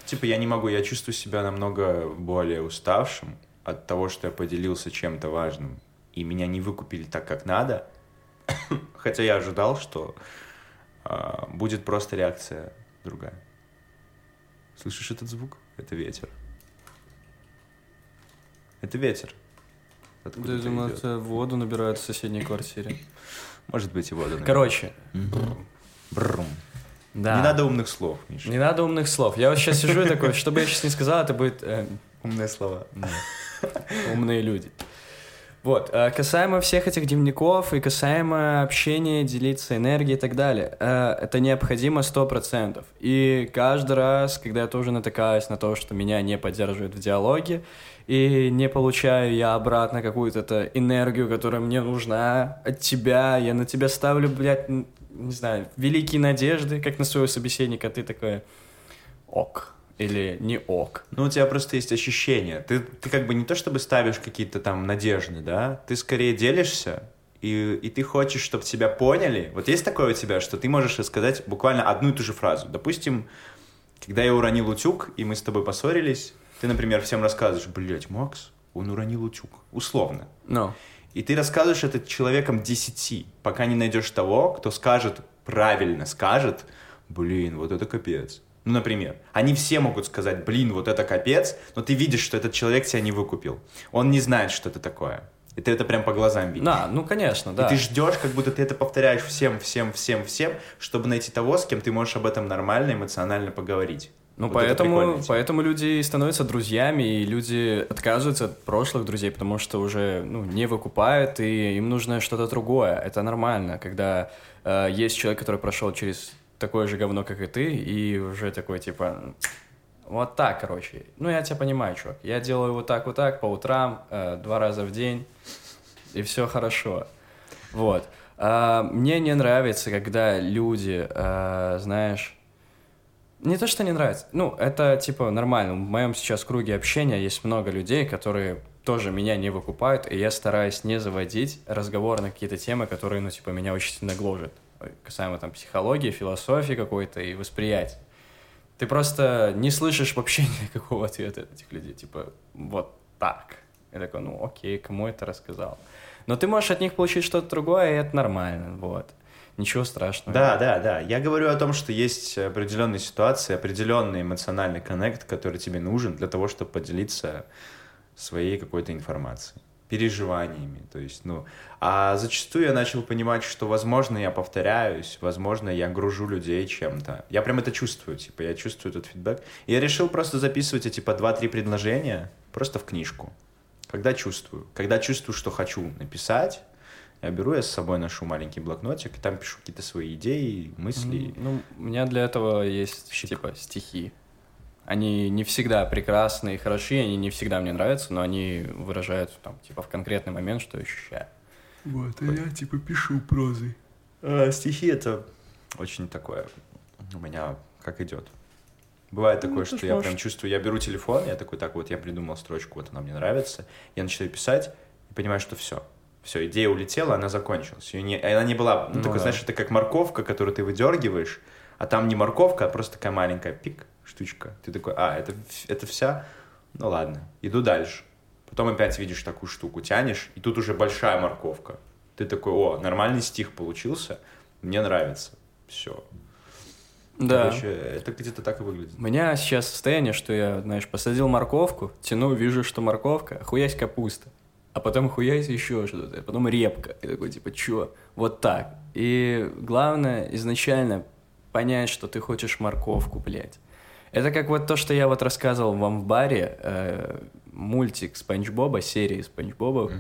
Типа я не могу, я чувствую себя намного более уставшим от того, что я поделился чем-то важным, и меня не выкупили так, как надо. Хотя я ожидал, что э, будет просто реакция другая. Слышишь этот звук? Это ветер. Это ветер. Откуда я думал, это воду набирают в соседней квартире. Может быть, и воду. Короче. Брум. Да. Не надо умных слов, Миша. Не надо умных слов. Я вот сейчас сижу и такой, что бы я сейчас не сказал, это будет... Э, Умные слова. Умные люди. Вот, э, касаемо всех этих дневников и касаемо общения, делиться энергией и так далее, э, это необходимо сто процентов. И каждый раз, когда я тоже натыкаюсь на то, что меня не поддерживают в диалоге, и не получаю я обратно какую-то энергию, которая мне нужна от тебя, я на тебя ставлю, блядь, не знаю, великие надежды, как на своего собеседника, ты такой, ок, или не ок. Ну, у тебя просто есть ощущение. Ты, ты как бы не то чтобы ставишь какие-то там надежды, да, ты скорее делишься, и, и ты хочешь, чтобы тебя поняли. Вот есть такое у тебя, что ты можешь рассказать буквально одну и ту же фразу. Допустим, когда я уронил утюг, и мы с тобой поссорились, ты, например, всем рассказываешь, блядь, Макс, он уронил утюг. Условно. No. И ты рассказываешь это человеком десяти, пока не найдешь того, кто скажет, правильно скажет, блин, вот это капец. Ну, например, они все могут сказать, блин, вот это капец, но ты видишь, что этот человек тебя не выкупил. Он не знает, что это такое. И ты это прям по глазам видишь. Да, ну конечно, да. И ты ждешь, как будто ты это повторяешь всем, всем, всем, всем, чтобы найти того, с кем ты можешь об этом нормально, эмоционально поговорить. Ну, вот поэтому, поэтому люди становятся друзьями, и люди отказываются от прошлых друзей, потому что уже ну, не выкупают, и им нужно что-то другое. Это нормально, когда э, есть человек, который прошел через такое же говно, как и ты, и уже такой, типа, вот так, короче. Ну, я тебя понимаю, чувак. Я делаю вот так, вот так, по утрам, э, два раза в день, и все хорошо. Вот. А, мне не нравится, когда люди, а, знаешь, не то, что не нравится. Ну, это, типа, нормально. В моем сейчас круге общения есть много людей, которые тоже меня не выкупают, и я стараюсь не заводить разговор на какие-то темы, которые, ну, типа, меня очень сильно гложат касаемо там психологии, философии какой-то и восприятия. Ты просто не слышишь вообще никакого ответа от этих людей, типа вот так. Я такой, ну окей, кому это рассказал? Но ты можешь от них получить что-то другое, и это нормально, вот. Ничего страшного. Да, да, да. Я говорю о том, что есть определенные ситуации, определенный эмоциональный коннект, который тебе нужен для того, чтобы поделиться своей какой-то информацией переживаниями. То есть, ну, а зачастую я начал понимать, что, возможно, я повторяюсь, возможно, я гружу людей чем-то. Я прям это чувствую, типа, я чувствую этот фидбэк. И я решил просто записывать эти по 2-3 предложения просто в книжку. Когда чувствую. Когда чувствую, что хочу написать, я беру, я с собой ношу маленький блокнотик, и там пишу какие-то свои идеи, мысли. Ну, у меня для этого есть, Щик. типа, стихи. Они не всегда прекрасны и хороши, они не всегда мне нравятся, но они выражают там, типа, в конкретный момент, что я ощущаю. Вот, а я, типа, пишу прозы. А, стихи — это очень такое у меня как идет. Бывает ну, такое, что я прям чувствую, я беру телефон, я такой, так вот, я придумал строчку, вот она мне нравится, я начинаю писать и понимаю, что все. Все, идея улетела, она закончилась. Ее не, она не была, ну, ну такой, да. знаешь, это как морковка, которую ты выдергиваешь, а там не морковка, а просто такая маленькая пик, штучка. Ты такой, а, это, это вся? Ну ладно, иду дальше. Потом опять видишь такую штуку, тянешь, и тут уже большая морковка. Ты такой, о, нормальный стих получился, мне нравится. Все. Да. Короче, это где-то так и выглядит. У меня сейчас состояние, что я, знаешь, посадил морковку, тяну, вижу, что морковка, хуясь капуста. А потом хуясь еще что-то, а потом репка. И такой, типа, чё? Вот так. И главное изначально понять, что ты хочешь морковку, блядь. Это как вот то, что я вот рассказывал вам в баре, э, мультик Спанч Боба, серии Спанч Боба,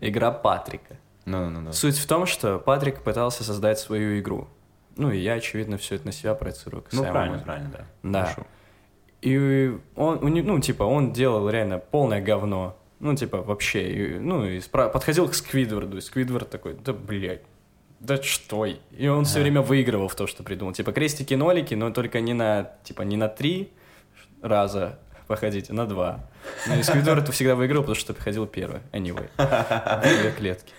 игра Патрика. Ну, ну, ну. Суть в том, что Патрик пытался создать свою игру. Ну, и я, очевидно, все это на себя проецирую. Ну, правильно, музыки. правильно, да. Да. Хорошо. И он, ну, типа, он делал реально полное говно. Ну, типа, вообще. Ну, и спра- подходил к Сквидварду, и Сквидвард такой, да, блядь, да что? И он все время выигрывал в то, что придумал. Типа, крестики-нолики, но только не на, типа, не на три раза походить, а на два. Ну, и Сквидвард всегда выигрывал, потому что приходил первый. Anyway. Две клетки.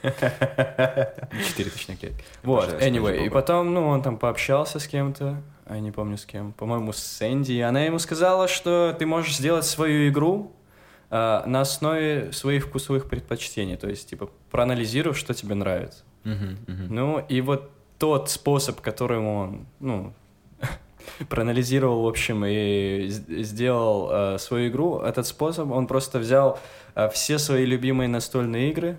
Четыре, точнее, клетки. Вот, anyway. И потом, ну, он там пообщался с кем-то, а я не помню с кем, по-моему, с Сэнди, и она ему сказала, что ты можешь сделать свою игру а, на основе своих вкусовых предпочтений, то есть, типа, проанализируй, что тебе нравится. Мгм, мгм. Ну, и вот тот способ, которым он, ну, проанализировал, в общем, и сделал э, свою игру, этот способ, он просто взял э, все свои любимые настольные игры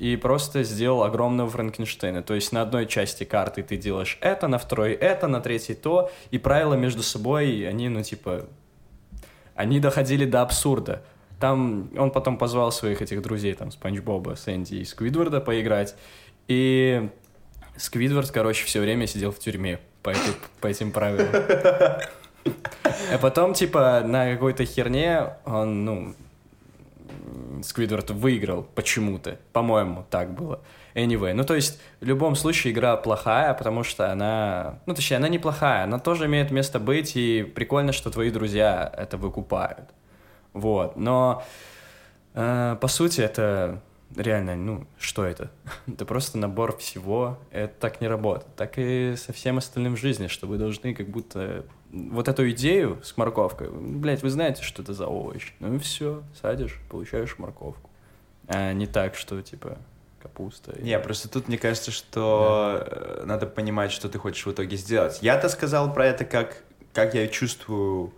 и просто сделал огромного Франкенштейна. То есть на одной части карты ты делаешь это, на второй это, на третьей то, и правила между собой, они, ну, типа, они доходили до абсурда. Там он потом позвал своих этих друзей, там, Спанч Боба, Сэнди и Сквидварда поиграть. И Сквидвард, короче, все время сидел в тюрьме по, этой- по этим правилам. А потом, типа, на какой-то херне он, ну, Сквидвард выиграл почему-то. По-моему, так было. Anyway, ну то есть в любом случае игра плохая, потому что она, ну точнее, она неплохая, она тоже имеет место быть, и прикольно, что твои друзья это выкупают. Вот, но э, по сути это реально, ну что это? Это просто набор всего, это так не работает. Так и со всем остальным в жизни, что вы должны как будто вот эту идею с морковкой, блять, вы знаете, что это за овощ, ну и все, садишь, получаешь морковку. А не так, что типа капуста. и- Не, просто тут мне кажется, что э, надо понимать, что ты хочешь в итоге сделать. Я-то сказал про это, как, как я чувствую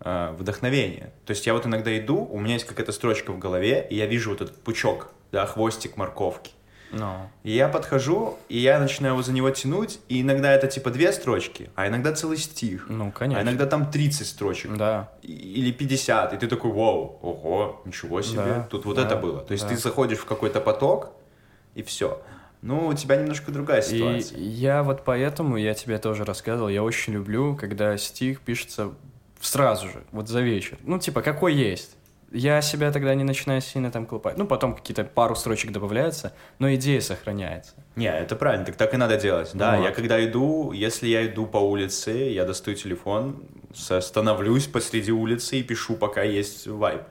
э, вдохновение. То есть я вот иногда иду, у меня есть какая-то строчка в голове, и я вижу вот этот пучок, да, хвостик морковки. Ну, И я подхожу, и я начинаю его за него тянуть, и иногда это типа две строчки, а иногда целый стих. ну, А конечно. иногда там 30 строчек. Да. И- Или 50, и ты такой, вау, ого, ничего себе, Да, тут вот да, это было. То есть да. ты заходишь в какой-то поток, и все. Ну, у тебя немножко другая И ситуация. я вот поэтому, я тебе тоже рассказывал, я очень люблю, когда стих пишется сразу же, вот за вечер. Ну, типа, какой есть. Я себя тогда не начинаю сильно там клепать. Ну, потом какие-то пару строчек добавляются, но идея сохраняется. Не, это правильно, так так и надо делать. Да, Вот. я когда иду, если я иду по улице, я достаю телефон, становлюсь посреди улицы и пишу, пока есть вайб.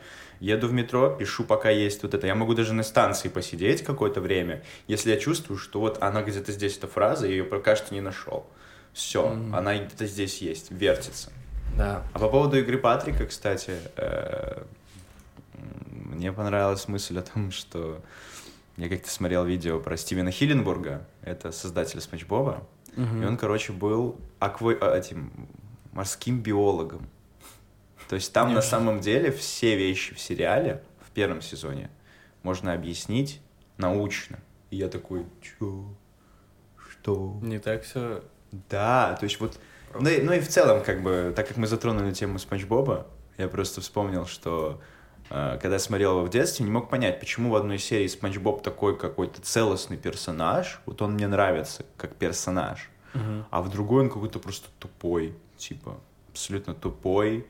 Еду в метро, пишу, пока есть вот это. Я могу даже на станции посидеть какое-то время, если я чувствую, что вот она где-то здесь, эта фраза, я ее пока что не нашел. Все, она где-то здесь есть, вертится. Да. А по поводу игры Патрика, кстати, э, мне понравилась мысль о том, что я как-то смотрел видео про Стивена Хилленбурга, это создатель Спанч Боба, и он, короче, был аква- а, этим морским биологом. То есть там на самом деле все вещи в сериале в первом сезоне можно объяснить научно. И я такой, чё? Что? Не так все. Да, то есть вот... Ну и, ну и в целом, как бы, так как мы затронули тему Спанч Боба, я просто вспомнил, что э, когда смотрел его в детстве, не мог понять, почему в одной серии Спанч Боб такой какой-то целостный персонаж, вот он мне нравится как персонаж, а в другой он какой-то просто тупой, типа, абсолютно тупой,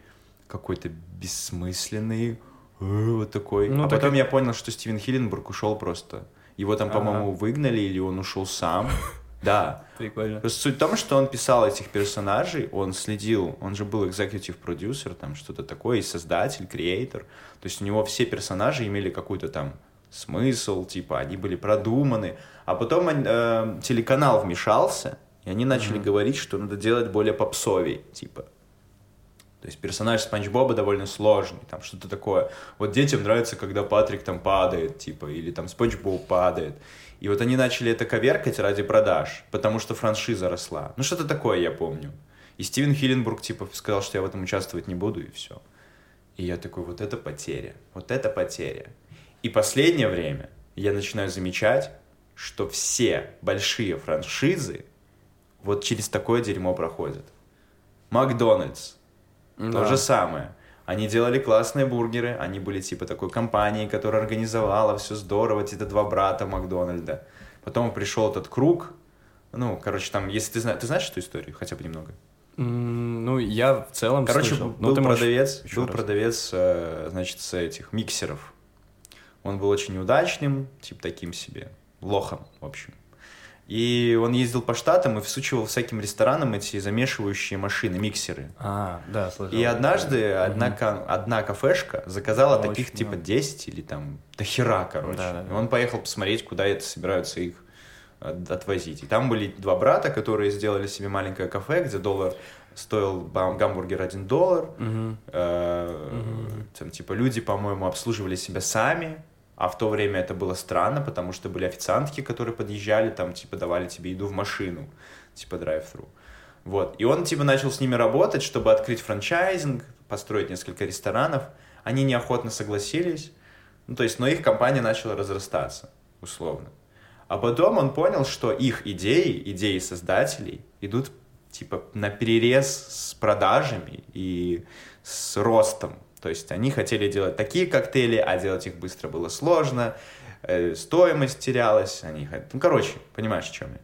какой-то бессмысленный, э, вот такой. Ну, а так потом и- я понял, что Стивен Хилленбург ушел просто. Его там, по-моему, выгнали, или он ушел сам. Да. Прикольно. Просто суть в том, что он писал этих персонажей, он следил, он же был executive продюсер, там что-то такое, и создатель, креатор. То есть у него все персонажи имели какой-то там смысл, типа они были продуманы. А потом э, телеканал вмешался, и они начали говорить, что надо делать более попсовей, типа. То есть персонаж Спанч Боба довольно сложный, там что-то такое. Вот детям нравится, когда Патрик там падает, типа, или там Спанч Боб падает. И вот они начали это коверкать ради продаж, потому что франшиза росла. Ну что-то такое, я помню. И Стивен Хилленбург, типа, сказал, что я в этом участвовать не буду, и все. И я такой, вот это потеря, вот это потеря. И последнее время я начинаю замечать, что все большие франшизы вот через такое дерьмо проходят. Макдональдс, То Да. же самое. Они делали классные бургеры, они были типа такой компанией, которая организовала все здорово, эти два брата Макдональда. Потом пришел этот круг, ну, короче, там, если ты знаешь, ты знаешь эту историю, хотя бы немного? М, Ну, я в целом Короче, слышал. Ну, был можешь продавец, еще был раз. продавец, э, значит, с этих миксеров. Он был очень неудачным, типа таким себе, лохом, в общем. И он ездил по штатам и всучивал всяким ресторанам эти замешивающие машины, миксеры. А, да, слышал. И однажды одна, ка- одна кафешка заказала Очень таких типа много. 10 или там до хера, короче. Да-да-да. И он поехал посмотреть, куда это собираются их от- отвозить. И там были два брата, которые сделали себе маленькое кафе, где доллар стоил гамбургер 1 доллар. Мгм. Э, Там, типа, люди, по-моему, обслуживали себя сами, а в то время это было странно, потому что были официантки, которые подъезжали, там, типа, давали тебе еду в машину, типа, драйв-тру. Вот. И он, типа, начал с ними работать, чтобы открыть франчайзинг, построить несколько ресторанов. Они неохотно согласились, ну, то есть, но их компания начала разрастаться, условно. А потом он понял, что их идеи, идеи создателей идут типа на перерез с продажами и с ростом. То есть они хотели делать такие коктейли, а делать их быстро было сложно, э, стоимость терялась, они Ну, короче, понимаешь, о чем я.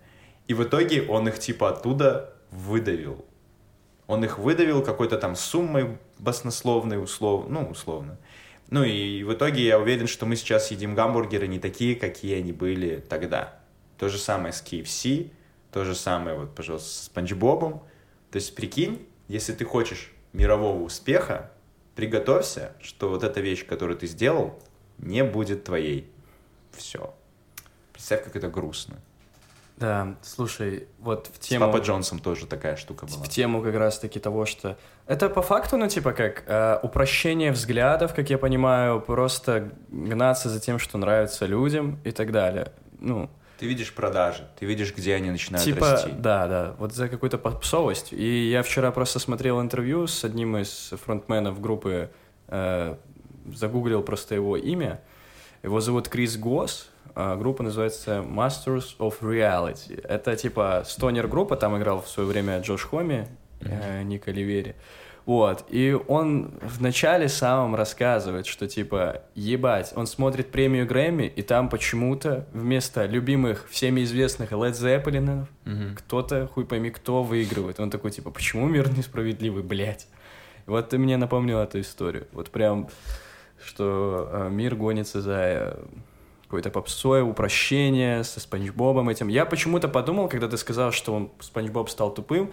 И в итоге он их типа оттуда выдавил. Он их выдавил какой-то там суммой баснословной, услов... ну, условно. Ну и в итоге я уверен, что мы сейчас едим гамбургеры не такие, какие они были тогда. То же самое с KFC, то же самое, вот, пожалуйста, с Спанч Бобом. То есть, прикинь, если ты хочешь мирового успеха, приготовься, что вот эта вещь, которую ты сделал, не будет твоей. Все. Представь, как это грустно. Да, слушай, вот в С тему... Папа Джонсом тоже такая штука была. в тему как раз-таки того, что... Это по факту, ну, типа как э, упрощение взглядов, как я понимаю, просто гнаться за тем, что нравится людям и так далее. Ну, Ты видишь продажи, ты видишь, где они начинают типа, расти. да, да, вот за какую-то попсовость. И я вчера просто смотрел интервью с одним из фронтменов группы, э, загуглил просто его имя. Его зовут Крис Гос, а группа называется Masters of Reality. Это типа стонер-группа, там играл в свое время Джош Хоми, э, Ника Ливери. Вот, и он в начале самом рассказывает, что типа, ебать, он смотрит премию Грэмми, и там почему-то вместо любимых, всеми известных Led Zeppelin, Мгм. кто-то, хуй пойми, кто выигрывает. Он такой, типа, почему мир несправедливый, блядь? И вот ты мне напомнил эту историю. Вот прям, что э, мир гонится за э, какой-то попсой, упрощение со Спанч Бобом этим. Я почему-то подумал, когда ты сказал, что он Спанч Боб стал тупым,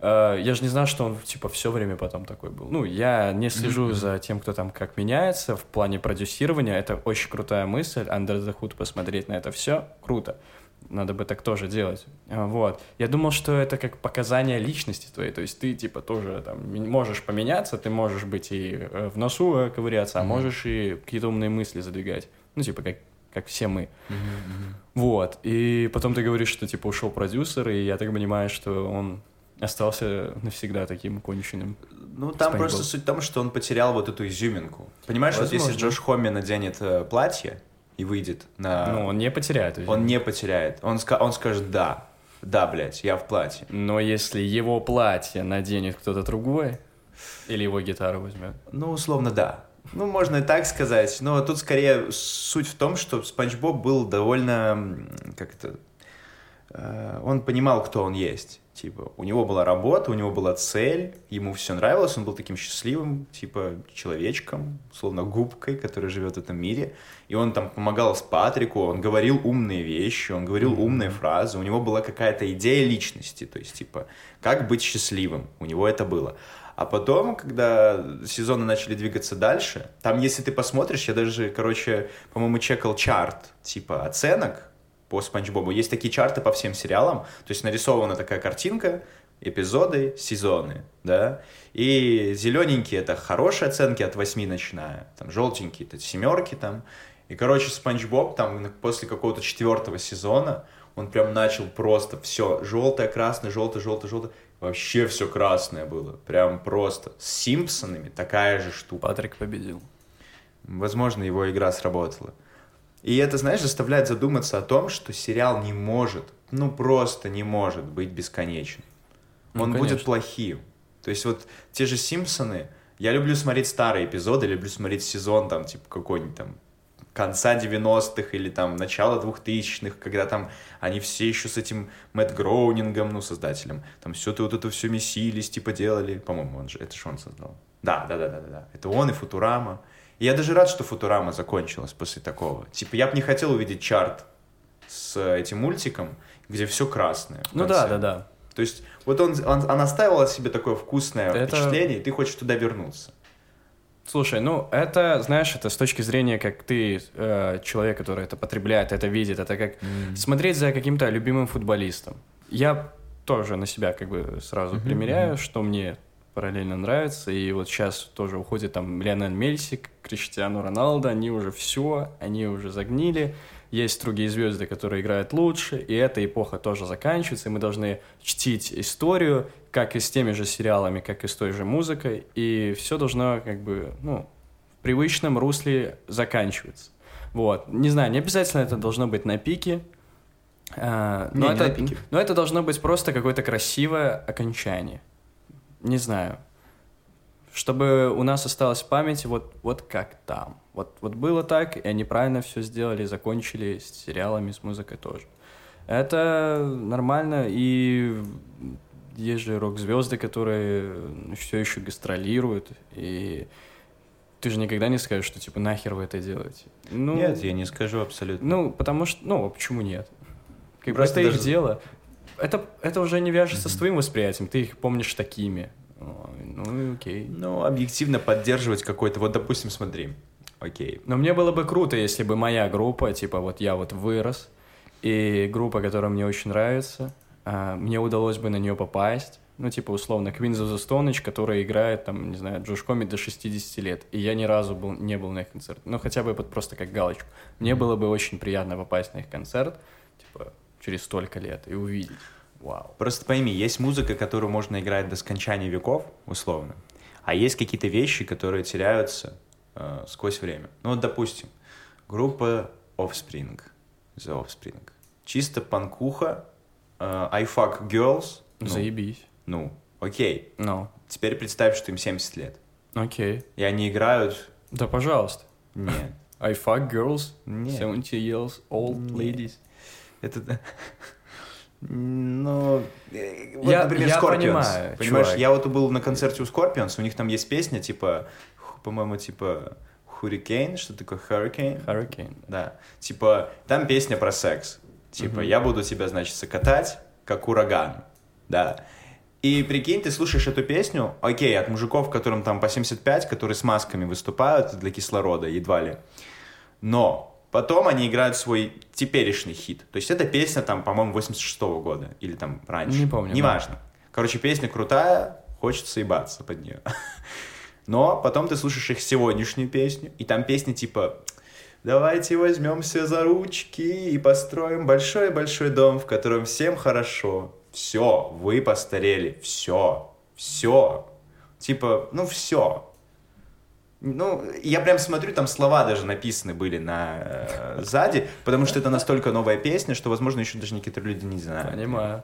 я же не знал, что он, типа, все время потом такой был. Ну, я не слежу за тем, кто там как меняется в плане продюсирования. Это очень крутая мысль, Under the Hood посмотреть на это все. Круто. Надо бы так тоже делать. А, Вот. Я думал, что это как показание личности твоей. То есть ты, типа, тоже там можешь поменяться, ты можешь быть и э, в носу э, ковыряться, а можешь и какие-то умные мысли задвигать. Ну, типа, как, как все мы. Вот. И потом ты говоришь, что, типа, ушел продюсер, и я так понимаю, что он остался навсегда таким конченным. Ну, там Спанч просто суть в том, что он потерял вот эту изюминку. Понимаешь, вот если Возможно. Джош Хомми наденет э, платье и выйдет на... Ну, он не потеряет. он не потеряет. Он, ска- он скажет «да». Да, блядь, я в платье. Но если его платье наденет кто-то другой, или его гитару возьмет, Ну, условно, да. Ну, можно и так сказать. Но тут скорее суть в том, что Спанч Боб был довольно... Как это... э, Он понимал, кто он есть. Типа, у него была работа, у него была цель, ему все нравилось, он был таким счастливым, типа, человечком, словно губкой, который живет в этом мире. И он там помогал с Патрику, он говорил умные вещи, он говорил умные фразы, у него была какая-то идея личности, то есть, типа, как быть счастливым, у него это было. А потом, когда сезоны начали двигаться дальше, там, если ты посмотришь, я даже, короче, по-моему, чекал чарт, типа, оценок по Спанч Бобу. Есть такие чарты по всем сериалам, то есть нарисована такая картинка, эпизоды, сезоны, да, и зелененькие это хорошие оценки от 8 начиная, там желтенькие это семерки там, и, короче, Спанч Боб там после какого-то четвертого сезона он прям начал просто все желтое, красное, желтое, желтое, желтое, вообще все красное было, прям просто. С Симпсонами такая же штука. Патрик победил. Возможно, его игра сработала. И это, знаешь, заставляет задуматься о том, что сериал не может, ну просто не может быть бесконечным. Ну, Он будет конечно. плохим. То есть вот те же «Симпсоны», я люблю смотреть старые эпизоды, люблю смотреть сезон там, типа, какой-нибудь там конца 90-х или там начала 2000-х, когда там они все еще с этим Мэтт Гроунингом, ну, создателем, там все то вот это все месились, типа делали, по-моему, он же, это же он создал. Да, да, да, да, да, да. Это он и Футурама. И я даже рад, что Футурама закончилась после такого. Типа, я бы не хотел увидеть чарт с этим мультиком, где все красное. Ну да, да, да. То есть, вот он, он, она оставила себе такое вкусное это... впечатление, и ты хочешь туда вернуться. Слушай, ну это, знаешь, это с точки зрения, как ты, э, человек, который это потребляет, это видит, это как mm. смотреть за каким-то любимым футболистом. Я тоже на себя как бы сразу mm-hmm. примеряю, что мне параллельно нравится, и вот сейчас тоже уходит там Леонель Мельси, Криштиану Роналдо, они уже все, они уже загнили, есть другие звезды, которые играют лучше, и эта эпоха тоже заканчивается, и мы должны чтить историю, как и с теми же сериалами, как и с той же музыкой, и все должно как бы, ну, в привычном русле заканчиваться. Вот. Не знаю, не обязательно это должно быть на пике, а, но, не, это, не но это должно быть просто какое-то красивое окончание. Не знаю чтобы у нас осталось в памяти вот, вот как там. Вот, вот было так, и они правильно все сделали, закончили с сериалами, с музыкой тоже. Это нормально, и есть же рок-звезды, которые все еще гастролируют, и ты же никогда не скажешь, что типа нахер вы это делаете. Ну, нет, я не скажу абсолютно. Ну, потому что, ну, почему нет? Как Просто это даже... их дело. Это, это уже не вяжется mm-hmm. с твоим восприятием, ты их помнишь такими. Ну, окей. Ну, объективно поддерживать какой-то... Вот, допустим, смотри, окей. Но мне было бы круто, если бы моя группа, типа, вот я вот вырос, и группа, которая мне очень нравится, а, мне удалось бы на нее попасть, ну, типа, условно, Queens of the Stone Age, которая играет, там, не знаю, Джош Коми до 60 лет, и я ни разу был, не был на их концерте, ну, хотя бы под просто как галочку. Мне было бы очень приятно попасть на их концерт, типа, через столько лет и увидеть. Вау. Просто пойми, есть музыка, которую можно играть до скончания веков, условно, а есть какие-то вещи, которые теряются э, сквозь время. Ну вот, допустим, группа Offspring, The Offspring. Чисто панкуха, э, I fuck girls. Ну, Заебись. Ну, окей. Ну. Теперь представь, что им 70 лет. Окей. И они играют... Да, пожалуйста. Нет. I fuck girls, Нет. 70 years old Нет. ladies. Это... Ну, э, вот, я, например, я Scorpions. Понимаю, Понимаешь, чувак. я вот был на концерте у Scorpions, у них там есть песня, типа, по-моему, типа Hurricane, что такое Hurricane? Hurricane. Да. Типа, там песня про секс. Типа, mm-hmm. я буду тебя, значит, катать, как ураган. Да. И прикинь, ты слушаешь эту песню, окей, от мужиков, которым там по 75, которые с масками выступают для кислорода, едва ли. Но Потом они играют свой теперешний хит. То есть эта песня там, по-моему, 86 -го года или там раньше. Не помню. Неважно. Да. Короче, песня крутая, хочется ебаться под нее. Но потом ты слушаешь их сегодняшнюю песню, и там песня типа «Давайте возьмемся за ручки и построим большой-большой дом, в котором всем хорошо. Все, вы постарели, все, все. Типа, ну все. Ну, я прям смотрю, там слова даже написаны были на э, сзади, потому что это настолько новая песня, что, возможно, еще даже некоторые люди не знают. Понимаю.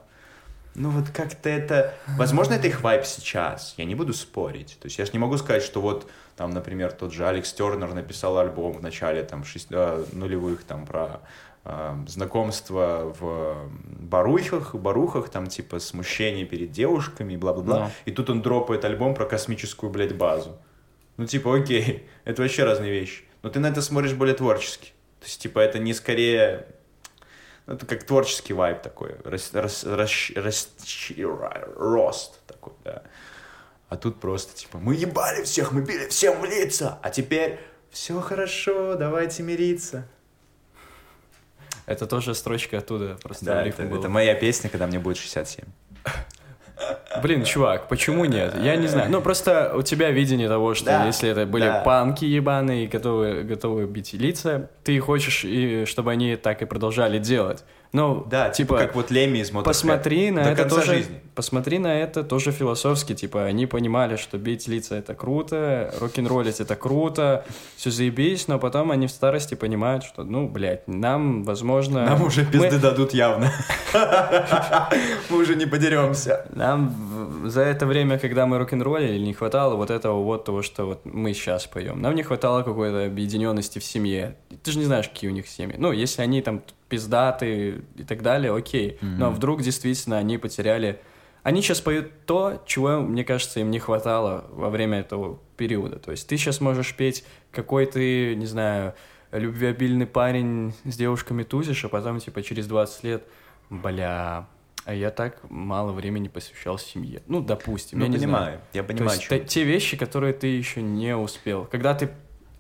Ну вот как-то это... Возможно, это их вайп сейчас, я не буду спорить. То есть я же не могу сказать, что вот там, например, тот же Алекс Тернер написал альбом в начале там шесть, э, нулевых там про э, знакомство в барухах, барухах, там типа смущение перед девушками, бла-бла-бла. No. И тут он дропает альбом про космическую, блядь, базу. Ну, типа, окей, это вообще разные вещи. Но ты на это смотришь более творчески. То есть, типа, это не скорее... Ну, это как творческий вайб такой, рас, рас, рас, рас, рост такой, да. А тут просто, типа, мы ебали всех, мы били всем в лица, а теперь все хорошо, давайте мириться. Это тоже строчка оттуда, просто да, это, это моя песня, когда мне будет 67. Блин, чувак, почему нет? Я не знаю. Ну, просто у тебя видение того, что да, если это были да. панки ебаные, готовые, готовые бить лица, ты хочешь, и, чтобы они так и продолжали делать. Ну, да, типа, типа как вот Леми из Мотохэт. Посмотри на До это тоже... жизни. посмотри на это тоже философски, типа, они понимали, что бить лица — это круто, рок-н-роллить — это круто, все заебись, но потом они в старости понимают, что, ну, блядь, нам, возможно... Нам уже пизды мы... дадут явно. Мы уже не подеремся. Нам за это время, когда мы рок-н-роллили, не хватало вот этого вот того, что вот мы сейчас поем. Нам не хватало какой-то объединенности в семье. Ты же не знаешь, какие у них семьи. Ну, если они там пиздаты и так далее, окей. Но вдруг действительно они потеряли они сейчас поют то, чего, мне кажется, им не хватало во время этого периода. То есть ты сейчас можешь петь какой ты, не знаю, любвеобильный парень с девушками тузишь, а потом, типа, через 20 лет, бля, а я так мало времени посвящал семье. Ну, допустим, ну, я не понимаю, знаю. я понимаю. То есть, те вещи, которые ты еще не успел. Когда ты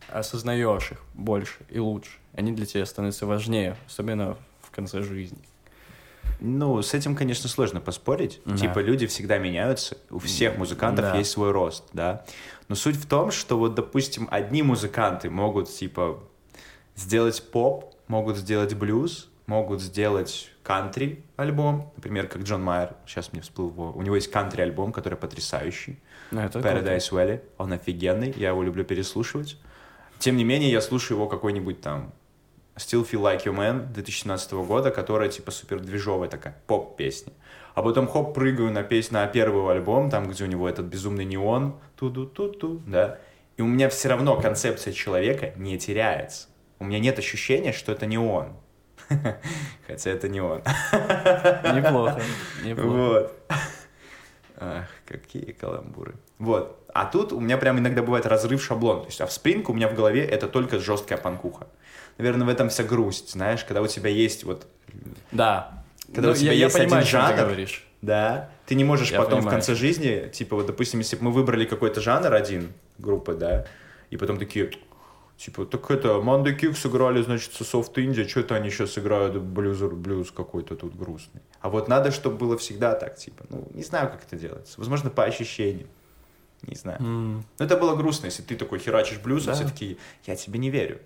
осознаешь их больше и лучше, они для тебя становятся важнее, особенно в конце жизни. Ну, с этим, конечно, сложно поспорить. Да. Типа, люди всегда меняются, у всех музыкантов да. есть свой рост, да. Но суть в том, что вот, допустим, одни музыканты могут, типа, сделать поп, могут сделать блюз, могут сделать кантри альбом, например, как Джон Майер, сейчас мне всплыл у него есть кантри альбом, который потрясающий, ну, это Paradise круто. Valley, он офигенный, я его люблю переслушивать. Тем не менее, я слушаю его какой-нибудь там Still Feel Like You Man 2017 года, которая типа супер движовая такая поп-песня. А потом хоп, прыгаю на песню, на первый альбом, там, где у него этот безумный неон, ту-ду-ту-ту, да. И у меня все равно концепция человека не теряется. У меня нет ощущения, что это не он. Хотя это не он. Неплохо, неплохо. Вот. Ах, какие каламбуры. Вот. А тут у меня прям иногда бывает разрыв шаблон. То есть, а в спринг у меня в голове это только жесткая панкуха наверное, в этом вся грусть, знаешь, когда у тебя есть вот... Да. Когда ну, у тебя я, есть я понимаю, один жанр, ты говоришь. да, ты не можешь я потом понимаю. в конце жизни, типа, вот, допустим, если бы мы выбрали какой-то жанр один, группы, да, и потом такие, типа, так это, Monday Kick сыграли, значит, со Soft India, что это они сейчас играют блюз, блюз какой-то тут грустный. А вот надо, чтобы было всегда так, типа, ну, не знаю, как это делается. Возможно, по ощущениям. Не знаю. Mm. Но это было грустно, если ты такой херачишь блюз, да. а все таки я тебе не верю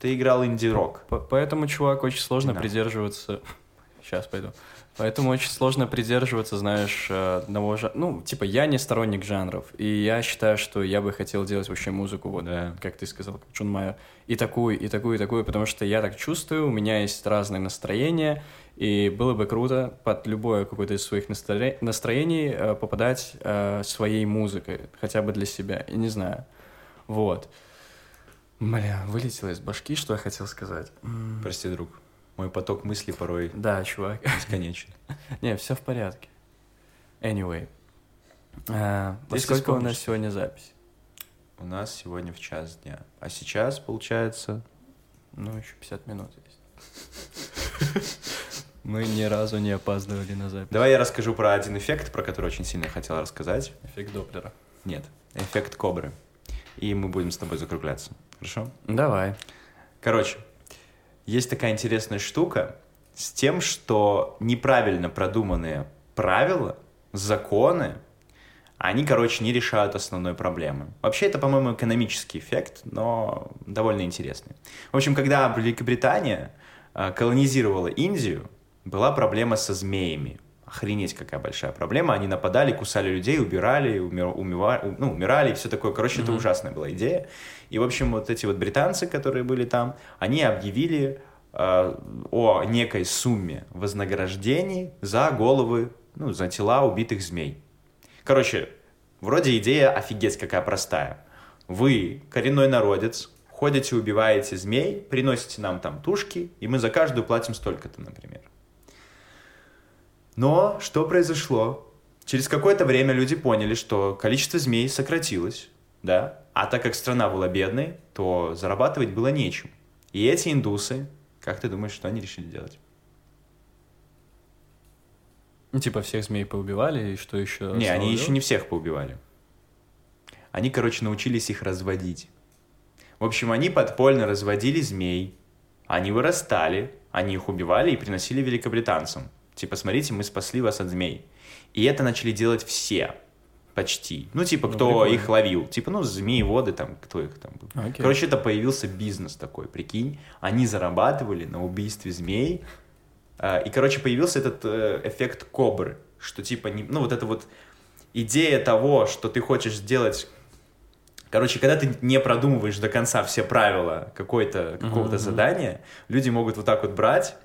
ты играл инди-рок. Поэтому, чувак, очень сложно да. придерживаться... Сейчас пойду. Поэтому очень сложно придерживаться, знаешь, одного жанра. Ну, типа, я не сторонник жанров, и я считаю, что я бы хотел делать вообще музыку, вот, да. как ты сказал, как Джон Майер, и такую, и такую, и такую, потому что я так чувствую, у меня есть разные настроения, и было бы круто под любое какое-то из своих настро... настроений э, попадать э, своей музыкой, хотя бы для себя, и не знаю. Вот. Бля, вылетело из башки, что я хотел сказать. Прости, друг. Мой поток мыслей порой... Да, чувак. Бесконечен. Не, все в порядке. Anyway. А, во сколько у нас сегодня запись? У нас сегодня в час дня. А сейчас, получается... Ну, еще 50 минут есть. Мы ни разу не опаздывали на запись. Давай я расскажу про один эффект, про который очень сильно хотел рассказать. Эффект Доплера. Нет, эффект Кобры. И мы будем с тобой закругляться. Хорошо? Давай. Короче, есть такая интересная штука с тем, что неправильно продуманные правила, законы, они, короче, не решают основной проблемы. Вообще, это, по-моему, экономический эффект, но довольно интересный. В общем, когда Великобритания э, колонизировала Индию, была проблема со змеями. Охренеть, какая большая проблема. Они нападали, кусали людей, убирали, умер, умивали, ну, умирали и все такое. Короче, mm-hmm. это ужасная была идея. И, в общем, вот эти вот британцы, которые были там, они объявили э, о некой сумме вознаграждений за головы, ну, за тела убитых змей. Короче, вроде идея офигеть какая простая. Вы, коренной народец, ходите, убиваете змей, приносите нам там тушки, и мы за каждую платим столько-то, например. Но что произошло? Через какое-то время люди поняли, что количество змей сократилось, да, а так как страна была бедной, то зарабатывать было нечем. И эти индусы, как ты думаешь, что они решили делать? Ну, типа всех змей поубивали, и что еще? Не, они еще не всех поубивали. Они, короче, научились их разводить. В общем, они подпольно разводили змей, они вырастали, они их убивали и приносили великобританцам. Типа, смотрите, мы спасли вас от змей. И это начали делать все. Почти. Ну, типа, ну, кто прикольно. их ловил. Типа, ну, змееводы там, кто их там был. Окей. Короче, это появился бизнес такой, прикинь. Они зарабатывали на убийстве змей. А, и, короче, появился этот э, эффект кобры. что типа, не, ну вот это вот идея того, что ты хочешь сделать Короче, когда ты не продумываешь до конца все правила какой-то, какого-то mm-hmm. задания, люди могут вот так вот брать,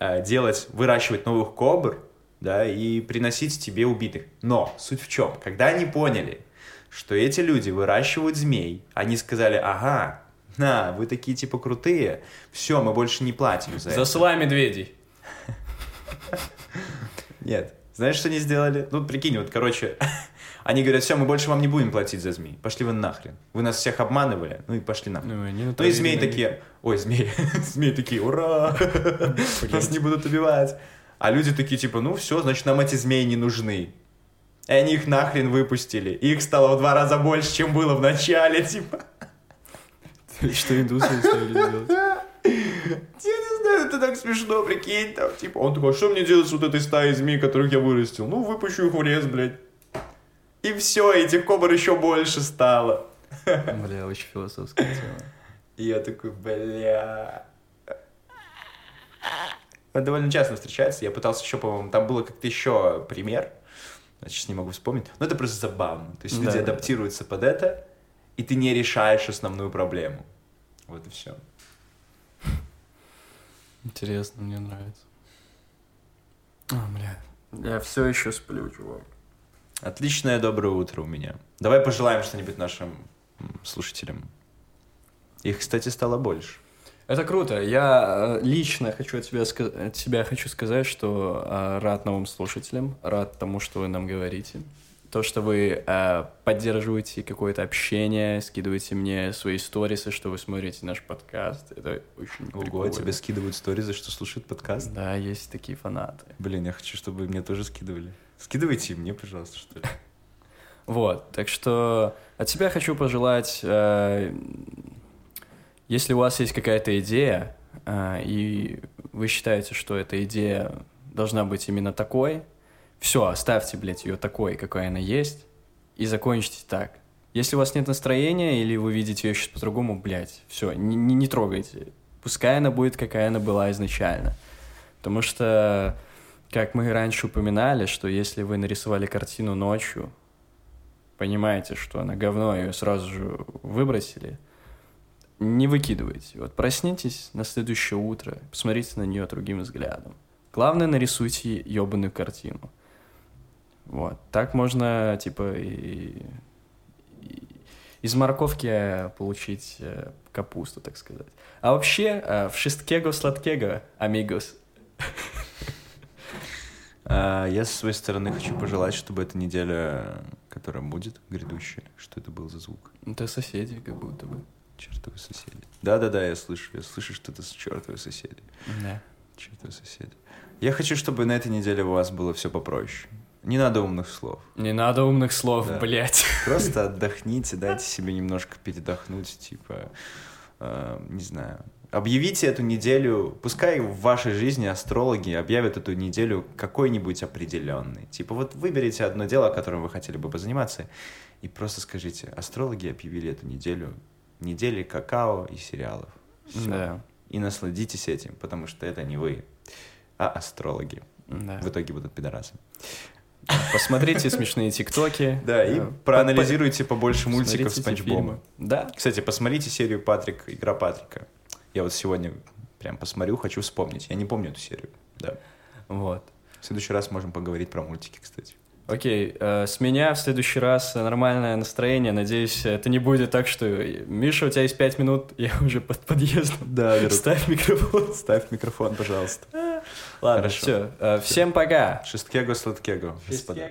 делать, выращивать новых кобр, да, и приносить тебе убитых. Но суть в чем? Когда они поняли, что эти люди выращивают змей, они сказали, ага, на, вы такие типа крутые, все, мы больше не платим за Засылай это. медведей. Нет. Знаешь, что они сделали? Ну, прикинь, вот, короче, они говорят, все, мы больше вам не будем платить за змей. Пошли вы нахрен. Вы нас всех обманывали, ну и пошли нахрен. Ну, ну и змеи такие, ой, змеи, змеи такие, ура, нас не будут убивать. А люди такие, типа, ну все, значит, нам эти змеи не нужны. И они их нахрен выпустили. их стало в два раза больше, чем было в начале, типа. Что индусы стали делать? Я не знаю, это так смешно, прикинь, там, типа, он такой, «А что мне делать с вот этой стаей змей, которых я вырастил? Ну, выпущу их в лес, блядь. И все, этих кобр еще больше стало. Бля, очень философская тема. И я такой, бля... Он довольно часто встречается. Я пытался еще, по-моему, там было как-то еще пример. Значит, не могу вспомнить. Но это просто забавно. То есть люди да, адаптируются да. под это, и ты не решаешь основную проблему. Вот и все. Интересно, мне нравится. А, бля. Я все еще сплю, чувак. Отличное доброе утро у меня. Давай пожелаем что-нибудь нашим слушателям. Их, кстати, стало больше. Это круто. Я э, лично хочу от себя, от себя хочу сказать, что э, рад новым слушателям, рад тому, что вы нам говорите. То, что вы э, поддерживаете какое-то общение, скидываете мне свои сторисы, что вы смотрите наш подкаст, это очень Ого, прикольно. тебе скидывают сторисы, что слушают подкаст? Да, есть такие фанаты. Блин, я хочу, чтобы мне тоже скидывали. Скидывайте мне, пожалуйста, что ли. Вот, так что от себя хочу пожелать, э, если у вас есть какая-то идея, э, и вы считаете, что эта идея должна быть именно такой, все, оставьте, блядь, ее такой, какая она есть, и закончите так. Если у вас нет настроения, или вы видите ее сейчас по-другому, блядь, все, не, не, не трогайте. Пускай она будет, какая она была изначально. Потому что как мы раньше упоминали, что если вы нарисовали картину ночью, понимаете, что она говно, ее сразу же выбросили, не выкидывайте. Вот проснитесь на следующее утро, посмотрите на нее другим взглядом. Главное, нарисуйте ебаную картину. Вот. Так можно, типа, и, из морковки получить э, капусту, так сказать. А вообще, э, в шесткего сладкего, амигос. А, я со своей стороны хочу пожелать, чтобы эта неделя, которая будет, грядущая, что это был за звук? Это соседи, как будто бы. Чертовы соседи. Да-да-да, я слышу, я слышу, что это чертовы соседи. Да. Чертовы соседи. Я хочу, чтобы на этой неделе у вас было все попроще. Не надо умных слов. Не надо умных слов, да. блядь. Просто отдохните, дайте себе немножко передохнуть, типа, э, не знаю, Объявите эту неделю, пускай в вашей жизни астрологи объявят эту неделю какой-нибудь определенный. Типа вот выберите одно дело, которым вы хотели бы позаниматься, и просто скажите, астрологи объявили эту неделю недели какао и сериалов. Все. Да. И насладитесь этим, потому что это не вы, а астрологи. Да. В итоге будут пидорасы. Посмотрите смешные тиктоки. Да, и проанализируйте побольше мультиков Спанч Боба. Да. Кстати, посмотрите серию Патрик, игра Патрика. Я вот сегодня прям посмотрю, хочу вспомнить. Я не помню эту серию, да. Вот. В следующий раз можем поговорить про мультики, кстати. Окей, э, с меня в следующий раз нормальное настроение. Надеюсь, это не будет так, что Миша, у тебя есть пять минут, я уже под подъездом. Да, Веру. Ставь микрофон. Ставь микрофон, пожалуйста. Ладно, Хорошо. все. Э, всем пока. Шесткего, сладкего. Шесткего.